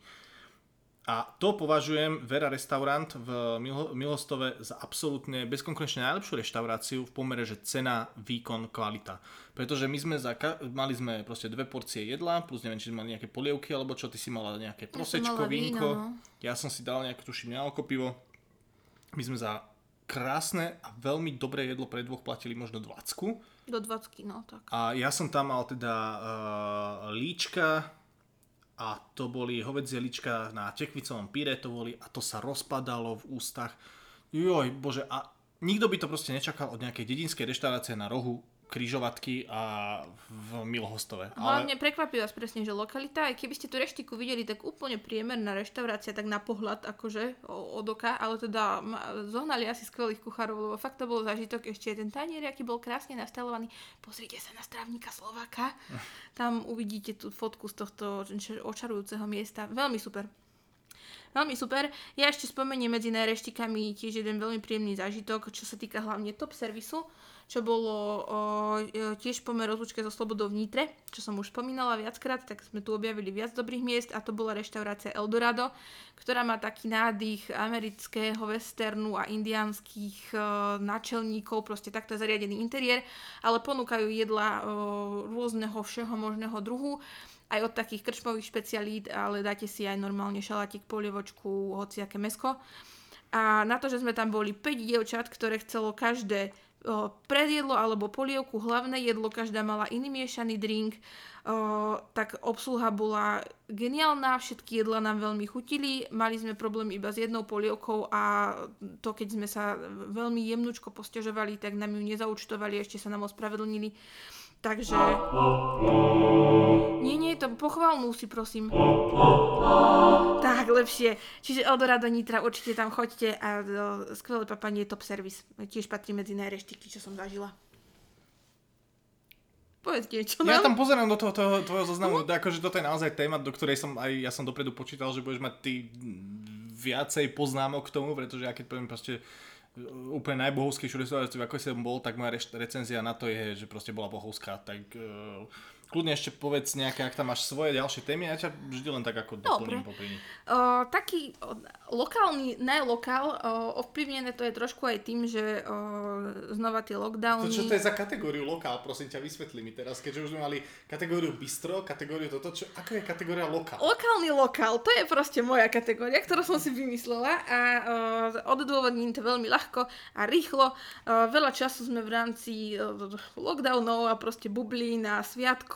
A: A to považujem Vera Restaurant v Mil- Milostove za absolútne bezkonkurenčne najlepšiu reštauráciu v pomere, že cena, výkon, kvalita. Pretože my sme za, mali sme proste dve porcie jedla, plus neviem, či sme mali nejaké polievky, alebo čo, ty si mala nejaké prosečko,
B: víno,
A: vínko.
B: no.
A: Ja som si dal nejaké, tuším, nealko pivo. My sme za krásne a veľmi dobré jedlo pre dvoch platili možno 20.
B: Do 20, no tak.
A: A ja som tam mal teda uh, líčka a to boli hovedzie líčka na tekvicovom píre, to boli a to sa rozpadalo v ústach. Joj, bože, a nikto by to proste nečakal od nejakej dedinskej reštaurácie na rohu križovatky a v Milhostove.
B: Hlavne prekvapí vás presne, že lokalita, aj keby ste tú reštiku videli, tak úplne priemerná reštaurácia, tak na pohľad akože od oka, ale teda zohnali asi skvelých kuchárov, lebo fakt to bol zážitok, ešte ten tanier, aký bol krásne nastalovaný. Pozrite sa na strávnika Slováka, tam uvidíte tú fotku z tohto očarujúceho miesta, veľmi super. Veľmi super. Ja ešte spomeniem medzi najreštikami tiež jeden veľmi príjemný zážitok, čo sa týka hlavne top servisu, čo bolo o, e, tiež pomer rozlučke so Slobodou v Nitre, čo som už spomínala viackrát, tak sme tu objavili viac dobrých miest a to bola reštaurácia Eldorado, ktorá má taký nádych amerického westernu a indiánskych e, náčelníkov, proste takto zariadený interiér, ale ponúkajú jedla e, rôzneho všeho možného druhu aj od takých krčmových špecialít, ale dáte si aj normálne šalatík, polievočku, hociaké mesko. A na to, že sme tam boli 5 dievčat, ktoré chcelo každé predjedlo alebo polievku, hlavné jedlo, každá mala iný miešaný drink, o, tak obsluha bola geniálna, všetky jedla nám veľmi chutili, mali sme problém iba s jednou polievkou a to, keď sme sa veľmi jemnučko posťažovali, tak nám ju nezaučtovali, ešte sa nám ospravedlnili. Takže... Nie, nie, to pochvalnú si prosím. Tak, lepšie. Čiže Eldorado Nitra, určite tam choďte a o, skvelé papanie top service. Tiež patrí medzi najreštiky, čo som zažila. Povedz niečo,
A: Ja
B: no?
A: tam pozerám do toho, toho tvojho zoznamu, uh-huh. akože toto je naozaj téma, do ktorej som aj, ja som dopredu počítal, že budeš mať ty viacej poznámok k tomu, pretože ja keď poviem proste úplne najbohovskejšiu reštauráciu, ako som bol, tak moja reš- recenzia na to je, že proste bola bohovská, tak uh, kľudne ešte povedz nejaké, ak tam máš svoje ďalšie témy, ja ťa vždy len tak ako doplním popri.
B: O, taký lokálny, najlokál, o, ovplyvnené to je trošku aj tým, že o, znova tie lockdowny...
A: To čo to je za kategóriu lokál, prosím ťa, vysvetli mi teraz, keďže už sme mali kategóriu bistro, kategóriu toto, čo, ako je kategória lokál?
B: Lokálny lokál, to je proste moja kategória, ktorú som si vymyslela a o, odôvodním to veľmi ľahko a rýchlo. O, veľa času sme v rámci o, lockdownov a proste bublín a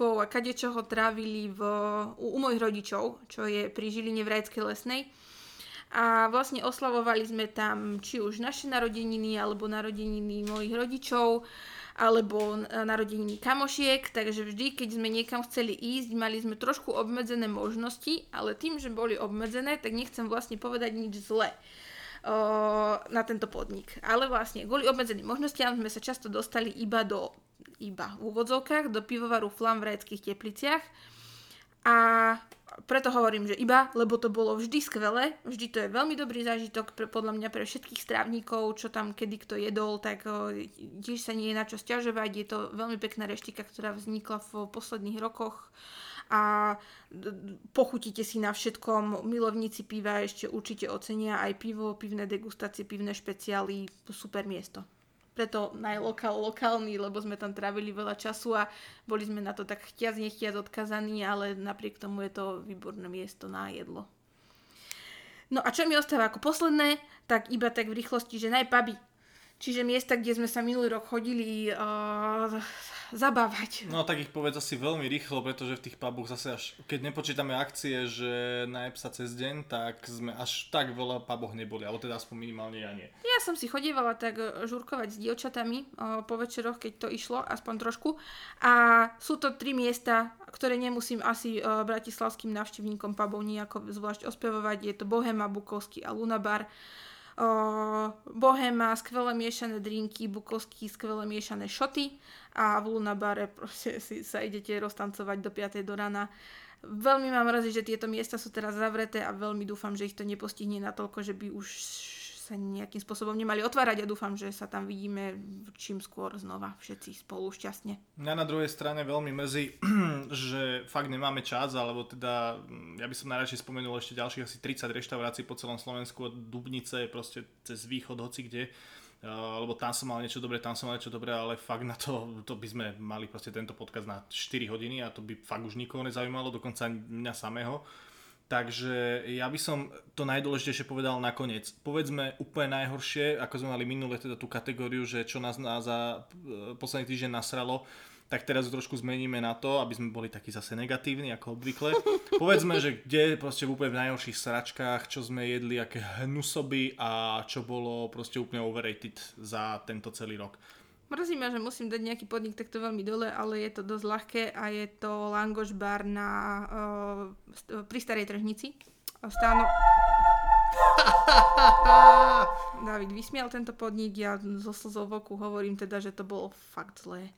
B: sviatkov a kadečoho trávili v, u, u mojich rodičov, čo je pri Žiline v Rajskej lesnej a vlastne oslavovali sme tam či už naše narodeniny, alebo narodeniny mojich rodičov, alebo narodeniny kamošiek, takže vždy, keď sme niekam chceli ísť, mali sme trošku obmedzené možnosti, ale tým, že boli obmedzené, tak nechcem vlastne povedať nič zle na tento podnik. Ale vlastne kvôli obmedzeným možnostiam sme sa často dostali iba do iba v úvodzovkách do pivovaru Flam v Rajeckých tepliciach. A preto hovorím, že iba, lebo to bolo vždy skvelé, vždy to je veľmi dobrý zážitok pre, podľa mňa pre všetkých strávnikov, čo tam kedy kto jedol, tak o, tiež sa nie je na čo stiažovať, je to veľmi pekná reštika, ktorá vznikla v posledných rokoch. A pochutíte si na všetkom, milovníci piva ešte určite ocenia aj pivo, pivné degustácie, pivné špeciály, super miesto preto najlokál lokálny, lebo sme tam trávili veľa času a boli sme na to tak chtiac nechtiac odkazaní, ale napriek tomu je to výborné miesto na jedlo. No a čo mi ostáva ako posledné, tak iba tak v rýchlosti, že najpaby. Čiže miesta, kde sme sa minulý rok chodili uh, zabávať.
A: No tak ich povedz asi veľmi rýchlo, pretože v tých puboch zase až, keď nepočítame akcie, že najeb sa cez deň, tak sme až tak veľa puboch neboli, alebo teda aspoň minimálne ja nie.
B: Ja som si chodievala tak e, žurkovať s dievčatami po večeroch, keď to išlo, aspoň trošku. A sú to tri miesta, ktoré nemusím asi e, bratislavským návštevníkom pubov nejako zvlášť ospevovať. Je to Bohema, Bukovský a Lunabar. Bohema, skvelé miešané drinky, Bukovský, skvelé miešané šoty a v Luna bare proste si sa idete roztancovať do 5. do rana. Veľmi mám mrzí, že tieto miesta sú teraz zavreté a veľmi dúfam, že ich to nepostihne natoľko, že by už sa nejakým spôsobom nemali otvárať a dúfam, že sa tam vidíme čím skôr znova všetci spolu šťastne.
A: Mňa na druhej strane veľmi mrzí, že fakt nemáme čas, alebo teda mm, ja by som najradšej spomenul ešte ďalších asi 30 reštaurácií po celom Slovensku od Dubnice proste cez východ hoci kde lebo tam som mal niečo dobré, tam som mal niečo dobré, ale fakt na to, to by sme mali proste tento podcast na 4 hodiny a to by fakt už nikoho nezaujímalo, dokonca mňa samého. Takže ja by som to najdôležitejšie povedal nakoniec. Povedzme úplne najhoršie, ako sme mali minule teda tú kategóriu, že čo nás na, za e, posledný týždeň nasralo, tak teraz trošku zmeníme na to, aby sme boli takí zase negatívni, ako obvykle. Povedzme, že kde proste v úplne v najhorších sračkách, čo sme jedli, aké hnusoby a čo bolo proste úplne overrated za tento celý rok.
B: Mrzí ma, že musím dať nejaký podnik takto veľmi dole, ale je to dosť ľahké a je to Langoš bar na, uh, pri starej tržnici. Stáno... David vysmial tento podnik, ja zo slzou v oku hovorím teda, že to bolo fakt zlé.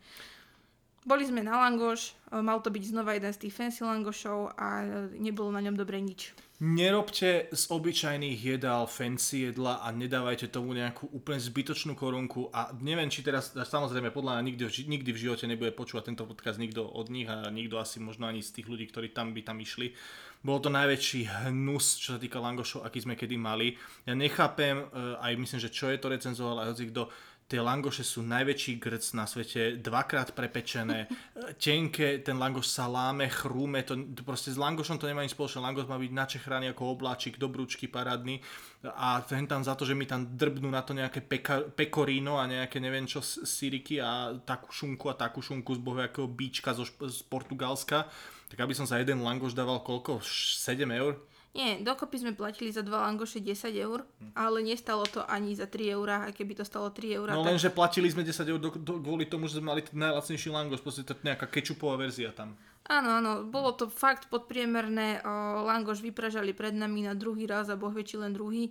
B: Boli sme na langoš, e, mal to byť znova jeden z tých fancy langošov a nebolo na ňom dobre nič.
A: Nerobte z obyčajných jedál fancy jedla a nedávajte tomu nejakú úplne zbytočnú korunku a neviem, či teraz, samozrejme podľa mňa nikdy, nikdy v živote nebude počúvať tento podcast nikto od nich a nikto asi možno ani z tých ľudí, ktorí tam by tam išli. Bol to najväčší hnus, čo sa týka langošov, aký sme kedy mali. Ja nechápem, e, aj myslím, že čo je to recenzoval, aj hoci kto, tie langoše sú najväčší grc na svete, dvakrát prepečené, tenké, ten langoš sa láme, chrúme, to, to proste s langošom to nemá nič spoločné, langoš má byť načechraný ako obláčik, dobrúčky, parádny a ten tam za to, že mi tam drbnú na to nejaké peka, pekorino a nejaké neviem čo síriky a takú šunku a takú šunku z bohu bíčka zo, z Portugalska, tak aby som za jeden langoš dával koľko? 7 eur?
B: Nie, dokopy sme platili za dva langoše 10 eur, ale nestalo to ani za 3 eurá, aj keby to stalo 3 eurá.
A: No tak... lenže platili sme 10 eur do, do, kvôli tomu, že sme mali ten najlacnejší langoš, proste to nejaká kečupová verzia tam.
B: Áno, áno, bolo to fakt podpriemerné, o, langoš vypražali pred nami na druhý raz a boh vie, len druhý.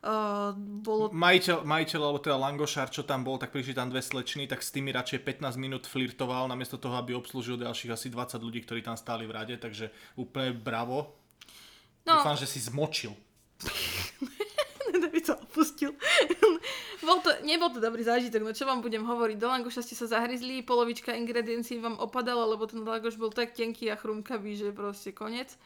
B: Uh, bolo...
A: Majiteľ, majiteľ, alebo teda Langošár, čo tam bol, tak prišli tam dve slečny, tak s tými radšej 15 minút flirtoval, namiesto toho, aby obslúžil ďalších asi 20 ľudí, ktorí tam stáli v rade, takže úplne bravo. No. Dúfam, že si zmočil.
B: David sa opustil. Bol to, nebol to dobrý zážitok, no čo vám budem hovoriť. Do langoša ste sa zahryzli, polovička ingrediencií vám opadala, lebo ten langoš bol tak tenký a chrumkavý, že proste konec.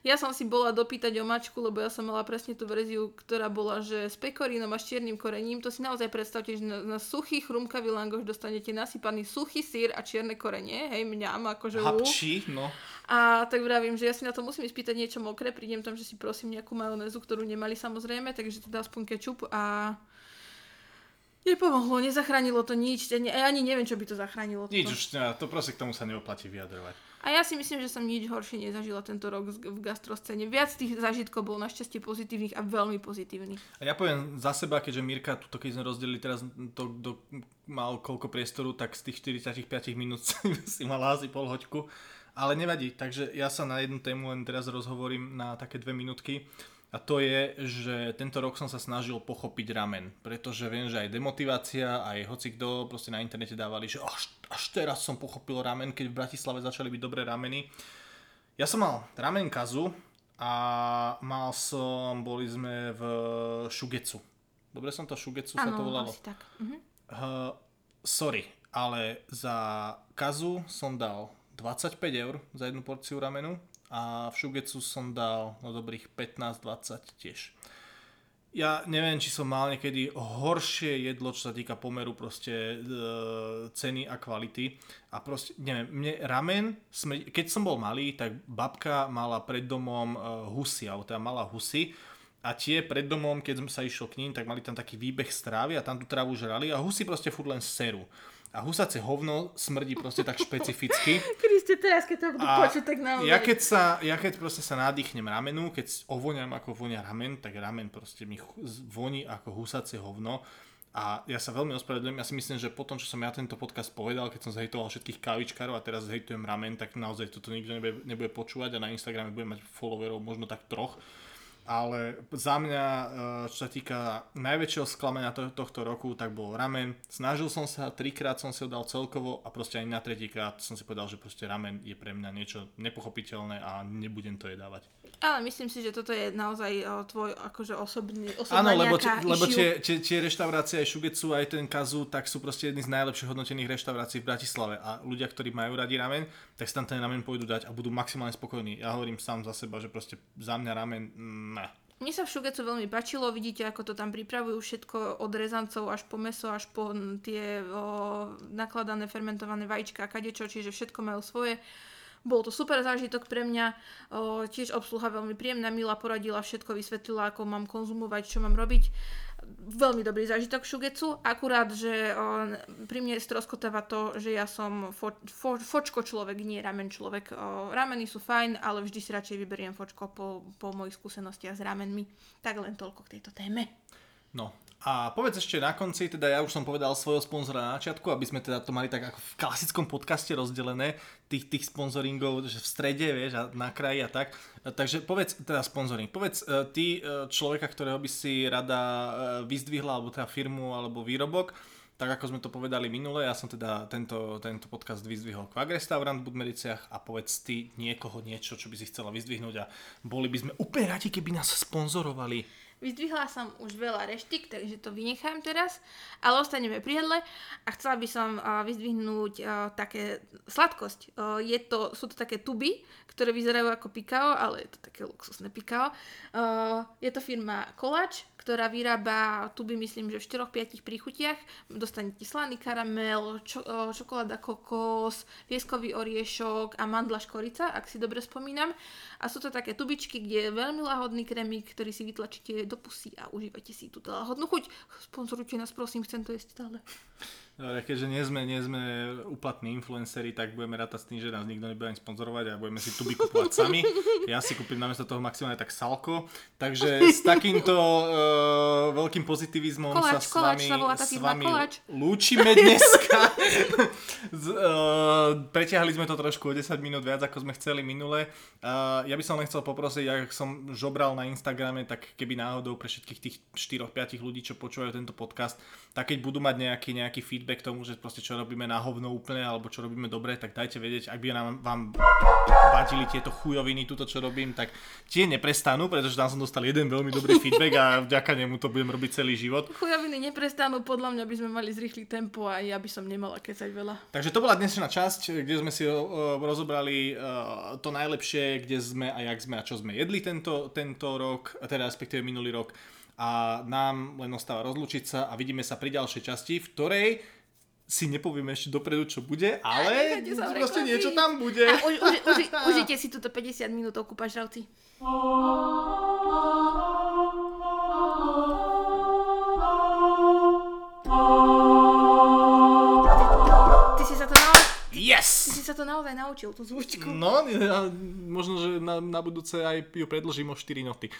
B: Ja som si bola dopýtať o mačku, lebo ja som mala presne tú verziu, ktorá bola, že s pekorínom a s čiernym korením. To si naozaj predstavte, že na, na suchý chrumkavý langoš dostanete nasypaný suchý sír a čierne korenie. Hej, mňam, akože
A: Hapči, no.
B: A tak vravím, že ja si na to musím spýtať niečo mokré, prídem tam, že si prosím nejakú majonézu, ktorú nemali samozrejme, takže teda aspoň kečup a Nepomohlo, nezachránilo to nič. Ani neviem, čo by to zachránilo.
A: Nič už, to proste k tomu sa neoplatí vyjadrovať.
B: A ja si myslím, že som nič horšie nezažila tento rok v gastroscéne. Viac tých zážitkov bolo našťastie pozitívnych a veľmi pozitívnych.
A: A ja poviem za seba, keďže Mirka, tuto keď sme rozdelili teraz, to, do, mal koľko priestoru, tak z tých 45 minút si mala asi pol hoďku. Ale nevadí, takže ja sa na jednu tému len teraz rozhovorím na také dve minútky. A to je, že tento rok som sa snažil pochopiť ramen, pretože viem, že aj demotivácia, aj hoci kto proste na internete dávali, že až, až teraz som pochopil ramen, keď v Bratislave začali byť dobré rameny. Ja som mal ramen kazu a mal som, boli sme v Šugecu. Dobre som to Šugecu
B: ano,
A: sa to volalo?
B: Asi tak. Mhm.
A: Uh, sorry, ale za kazu som dal 25 eur za jednu porciu ramenu a v Šugecu som dal no dobrých 15-20 tiež. Ja neviem, či som mal niekedy horšie jedlo, čo sa týka pomeru proste e, ceny a kvality. A proste, neviem, mne ramen, sme, keď som bol malý, tak babka mala pred domom e, husy, alebo teda mala husy. A tie pred domom, keď som sa išiel k ním, tak mali tam taký výbeh strávy a tam tú travu žrali a husy proste furt len seru a husace hovno smrdí proste tak špecificky.
B: Kriste, teraz keď to budú počuť, tak naozaj.
A: Ja keď, sa, ja keď proste sa nadýchnem ramenu, keď ovoniam ako vonia ramen, tak ramen proste mi voní ako husacie hovno. A ja sa veľmi ospravedlňujem, ja si myslím, že po tom, čo som ja tento podcast povedal, keď som zhejtoval všetkých kávičkárov a teraz zhejtujem ramen, tak naozaj toto nikto nebude, nebude počúvať a na Instagrame budem mať followerov možno tak troch ale za mňa, e, čo sa týka najväčšieho sklamania to, tohto roku, tak bol ramen. Snažil som sa, trikrát som si ho dal celkovo a proste aj na tretíkrát som si povedal, že proste ramen je pre mňa niečo nepochopiteľné a nebudem to jedávať.
B: Ale myslím si, že toto je naozaj o, tvoj akože osobný, osobná
A: Áno, lebo, či, lebo tie, tie, tie reštaurácie aj Šugecu, aj ten Kazu, tak sú proste jedny z najlepších hodnotených reštaurácií v Bratislave. A ľudia, ktorí majú radi ramen, tak si tam ten ramen pôjdu dať a budú maximálne spokojní. Ja hovorím sám za seba, že proste za mňa ramen, ne.
B: Mne sa v Šugecu veľmi páčilo, vidíte, ako to tam pripravujú všetko od rezancov až po meso, až po tie o, nakladané fermentované vajíčka a kadečo, čiže všetko majú svoje bol to super zážitok pre mňa, o, tiež obsluha veľmi príjemná, Mila poradila všetko, vysvetlila, ako mám konzumovať, čo mám robiť. Veľmi dobrý zážitok Šugecu, akurát, že o, pri mne stroskotáva to, že ja som fo, fo, fočko človek, nie ramen človek. O, rameny sú fajn, ale vždy si radšej vyberiem fočko po, po mojich skúsenostiach s ramenmi. Tak len toľko k tejto téme.
A: No, a povedz ešte na konci, teda ja už som povedal svojho sponzora na začiatku, aby sme teda to mali tak ako v klasickom podcaste rozdelené, tých, tých sponzoringov, že v strede, vieš, a na kraji a tak. Takže povedz, teda sponzoring, povedz e, ty e, človeka, ktorého by si rada e, vyzdvihla, alebo teda firmu, alebo výrobok, tak ako sme to povedali minule, ja som teda tento, tento podcast vyzdvihol Kvag Restaurant v Budmericiach a povedz ty niekoho niečo, čo by si chcela vyzdvihnúť a boli by sme úplne radi, keby nás sponzorovali.
B: Vyzdvihla som už veľa reštik, takže to vynechám teraz, ale ostaneme pri jedle a chcela by som vyzdvihnúť uh, také sladkosť. Je to, sú to také tuby, ktoré vyzerajú ako pikao, ale je to také luxusné pikao. Je to firma Koláč, ktorá vyrába tuby, myslím, že v 4-5 príchutiach. Dostanete slaný karamel, čo, čokoláda kokos, pieskový oriešok a mandla škorica, ak si dobre spomínam. A sú to také tubičky, kde je veľmi lahodný kremík, ktorý si vytlačíte do pusy a užívate si túto lahodnú chuť. Sponzorujte nás, prosím, chcem to jesť stále.
A: Dobre, keďže nie sme, nie sme úplatní influenceri, tak budeme rátať s tým, že nás nikto nebude ani sponzorovať a budeme si tuby kupovať sami. Ja si kúpim namiesto toho maximálne tak salko. Takže s takýmto uh, veľkým pozitivizmom
B: koláč,
A: sa s
B: koláč,
A: vami,
B: sa
A: s vami lúčime dneska. Z, uh, preťahli sme to trošku o 10 minút viac, ako sme chceli minule. Uh, ja by som len chcel poprosiť, ak som žobral na Instagrame, tak keby náhodou pre všetkých tých 4-5 ľudí, čo počúvajú tento podcast, tak keď budú mať nejaký, nejaký feedback k tomu, že proste čo robíme na hovno úplne, alebo čo robíme dobre, tak dajte vedieť, ak by nám vám páčili tieto chujoviny, túto čo robím, tak tie neprestanú, pretože tam som dostal jeden veľmi dobrý feedback a vďaka nemu to budem robiť celý život.
B: Chujoviny neprestanú, podľa mňa by sme mali zrýchliť tempo a ja by som nemala kecať veľa.
A: Takže to bola dnešná časť, kde sme si rozobrali to najlepšie, kde sme a jak sme a čo sme jedli tento, tento rok, teda respektíve minulý rok. A nám len ostáva rozlučiť sa a vidíme sa pri ďalšej časti, v ktorej si nepovieme ešte dopredu, čo bude, ale
B: sa
A: proste niečo tam bude.
B: A už, už, už, užite si túto 50 minútovku, pažravci. Ty si sa to naozaj, ty
A: Yes!
B: si sa to naozaj naučil, tú zvučku.
A: No, ja, možno, že na, na budúce aj ju predlžím o 4 noty.